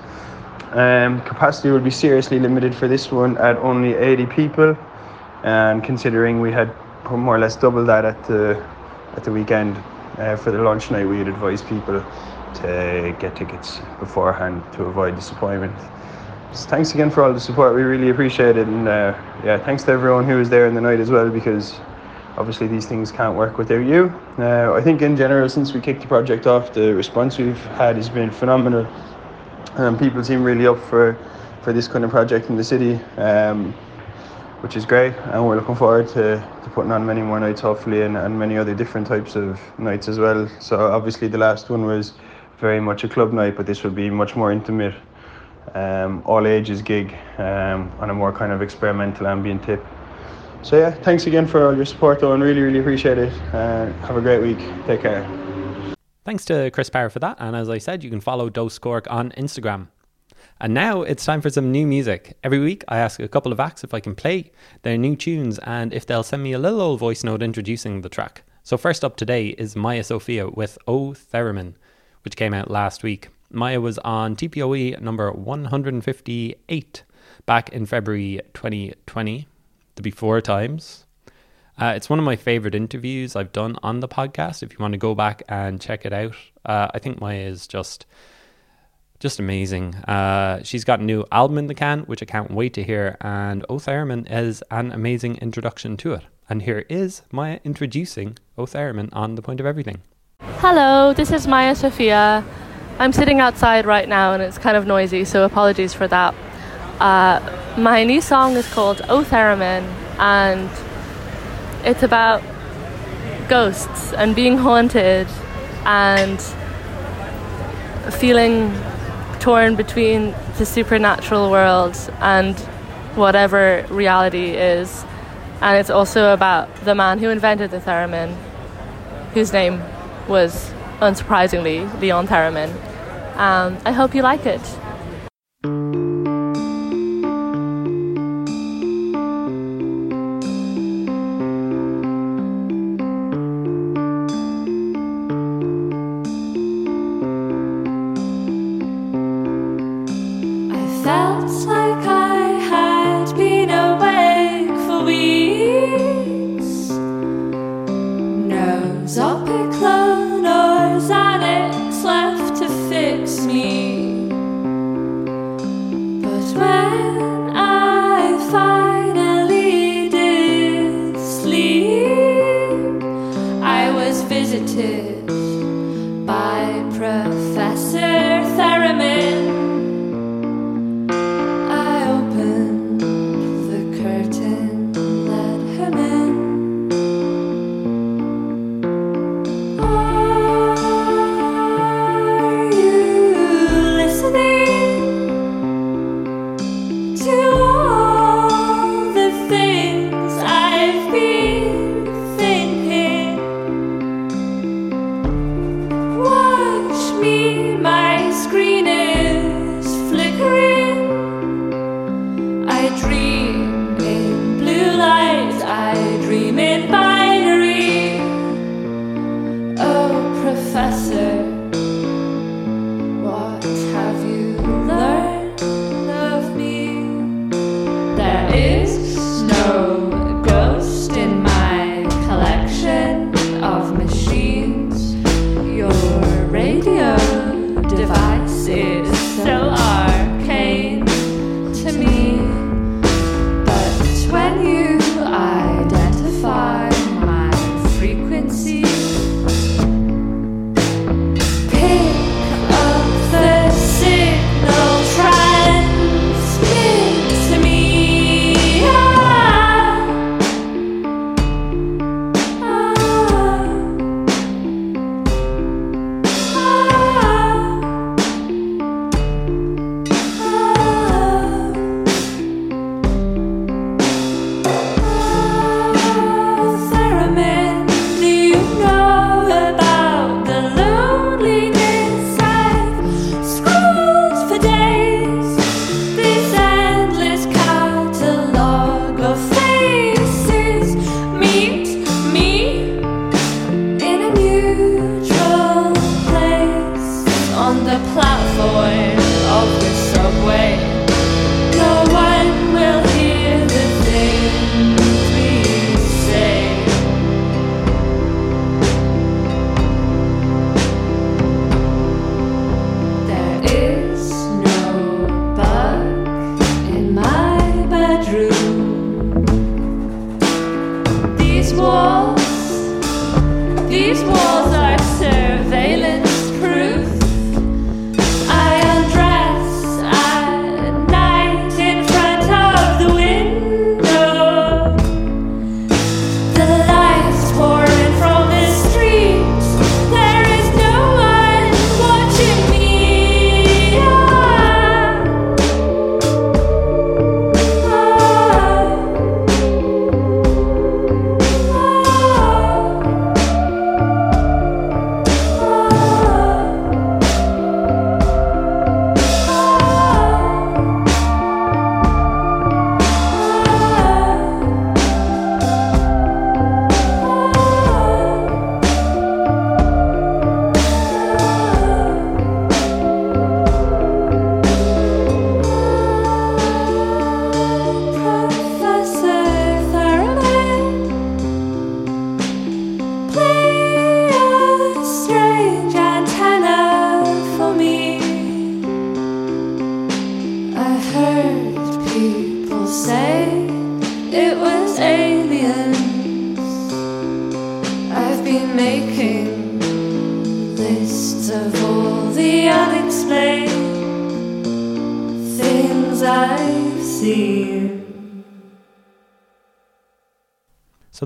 Um, capacity will be seriously limited for this one at only 80 people, and considering we had more or less double that at the at the weekend uh, for the launch night. We'd advise people to get tickets beforehand to avoid disappointment. So thanks again for all the support. We really appreciate it, and uh, yeah, thanks to everyone who was there in the night as well because obviously these things can't work without you. Uh, I think in general, since we kicked the project off, the response we've had has been phenomenal, and people seem really up for for this kind of project in the city. Um, which is great. And we're looking forward to, to putting on many more nights, hopefully, and, and many other different types of nights as well. So, obviously, the last one was very much a club night, but this will be much more intimate um, all ages gig um, on a more kind of experimental ambient tip. So yeah, thanks again for all your support though and really, really appreciate it. Uh, have a great week. Take care. Thanks to Chris Power for that. And as I said, you can follow Dose Cork on Instagram. And now it's time for some new music. Every week I ask a couple of acts if I can play their new tunes and if they'll send me a little old voice note introducing the track. So first up today is Maija Sofia with O Theremin, which came out last week. Maija was on TPOE number 158 back in February 2020, the before times. Uh, it's one of my favorite interviews I've done on the podcast. If you want to go back and check it out, uh, I think Maya is just just amazing. Uh, she's got a new album in the can, which I can't wait to hear, and O Theremin is an amazing introduction to it. And here is Maija introducing O Theremin on The Point of Everything. Hello, this is Maija Sofia. I'm sitting outside right now and it's kind of noisy, so apologies for that. Uh, my new song is called O Theremin, and it's about ghosts and being haunted and feeling torn between the supernatural world and whatever reality is. And it's also about the man who invented the theremin, whose name was, unsurprisingly, Leon Theremin. Um, I hope you like it.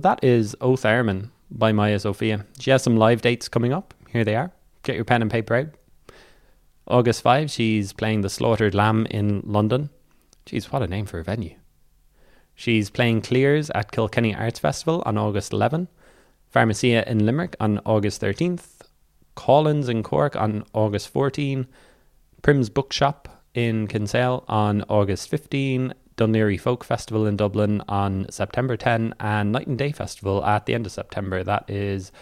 That is O Theremin by Maija Sofia. She has some live dates coming up. Here they are. Get your pen and paper out. August 5, she's playing The Slaughtered Lamb in London. Jeez, what a name for a venue. She's playing Cleere's at Kilkenny Arts Festival on August 11, Pharmacia in Limerick on August 13th, Collins in Cork on August 14, Prim's Bookshop in Kinsale on August 15, Laoghaire Folk Festival in Dublin on September 10, and Night and Day Festival at the end of September. That is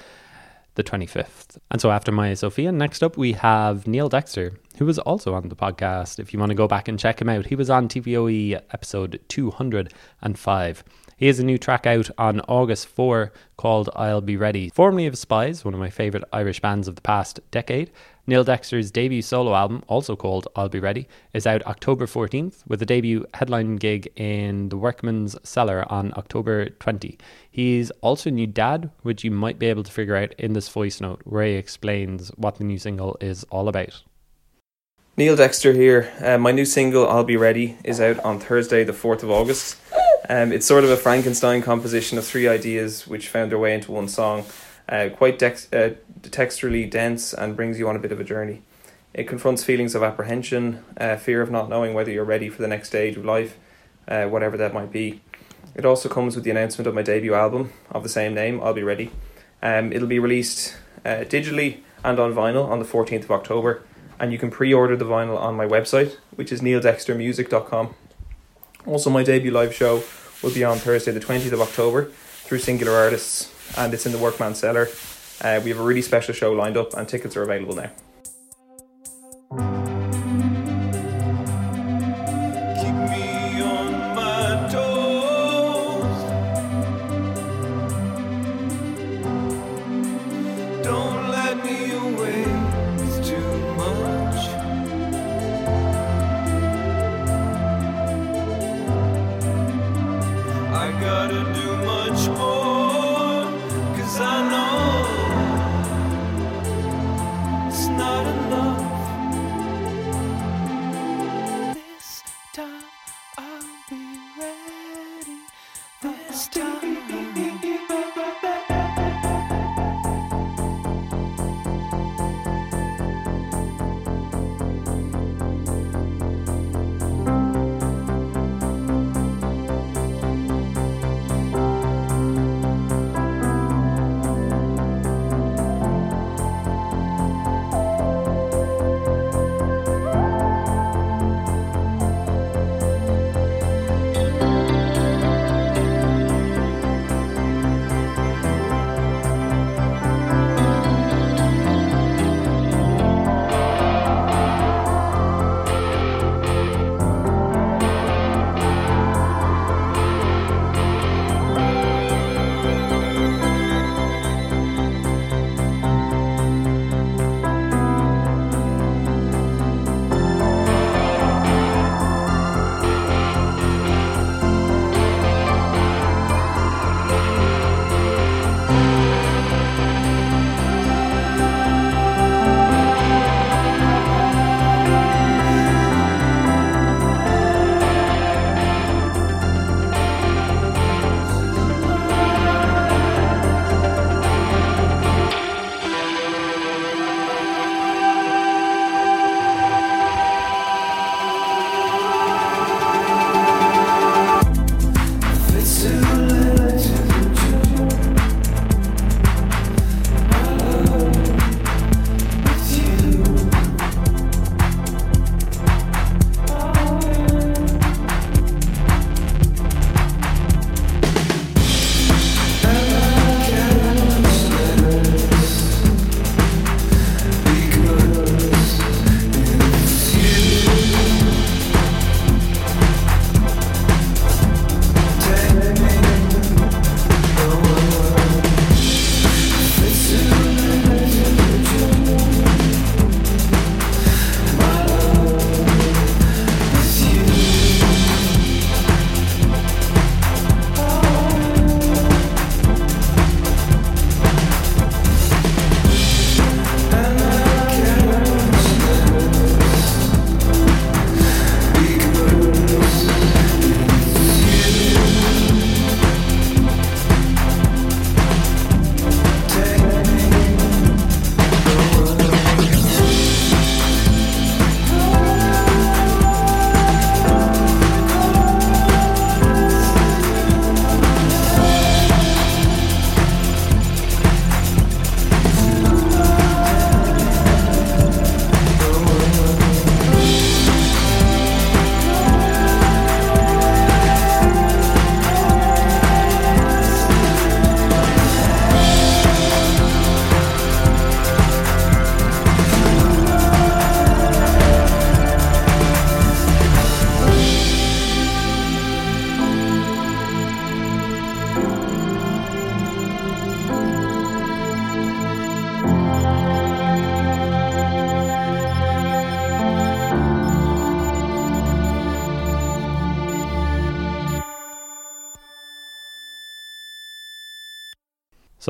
the 25th. And so after Maija Sofia, next up we have Neil Dexter, who was also on the podcast. If you want to go back and check him out, he was on TPOE episode 205. He has a new track out on August 4 called I'll Be Ready. Formerly of Spies, one of my favourite Irish bands of the past decade, Neil Dexter's debut solo album, also called I'll Be Ready, is out October 14th with a debut headline gig in the Workman's Cellar on October 20. He's also a new dad, which you might be able to figure out in this voice note where he explains what the new single is all about. Neil Dexter here. Uh, my new single, I'll Be Ready, is out on Thursday, the 4th of August. Um, it's sort of a Frankenstein composition of three ideas which found their way into one song. Uh, quite dex- uh, texturally dense and brings you on a bit of a journey. It confronts feelings of apprehension, uh, fear of not knowing whether you're ready for the next stage of life, uh, whatever that might be. It also comes with the announcement of my debut album of the same name, I'll Be Ready. Um, it'll be released uh, digitally and on vinyl on the 14th of October, and you can pre order the vinyl on my website, which is neildextermusic.com. Also, my debut live show will be on Thursday, the 20th of October, through Singular Artists, and it's in the Workman Cellar. Uh, we have a really special show lined up, and tickets are available now.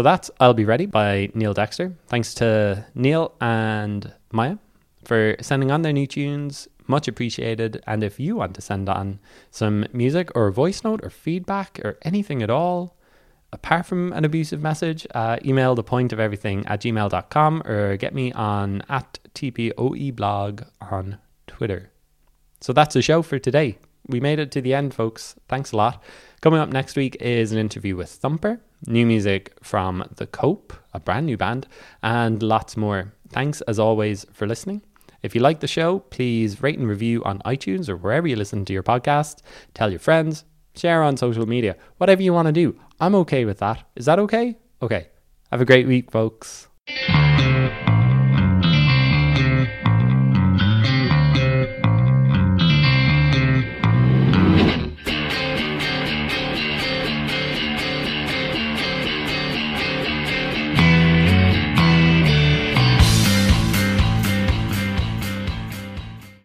So that's I'll Be Ready by Neil Dexter. Thanks to Neil and Maija for sending on their new tunes. Much appreciated. And if you want to send on some music or a voice note or feedback or anything at all, apart from an abusive message, uh, email the point of everything at gmail.com or get me on at TPOE on Twitter. So that's the show for today. We made it to the end, folks. Thanks a lot. Coming up next week is an interview with Thumper, new music from The Cope, a brand new band, and lots more. Thanks as always for listening. If you like the show, please rate and review on iTunes or wherever you listen to your podcast. Tell your friends, share on social media, whatever you want to do. I'm okay with that. Is that okay? Okay. Have a great week, folks.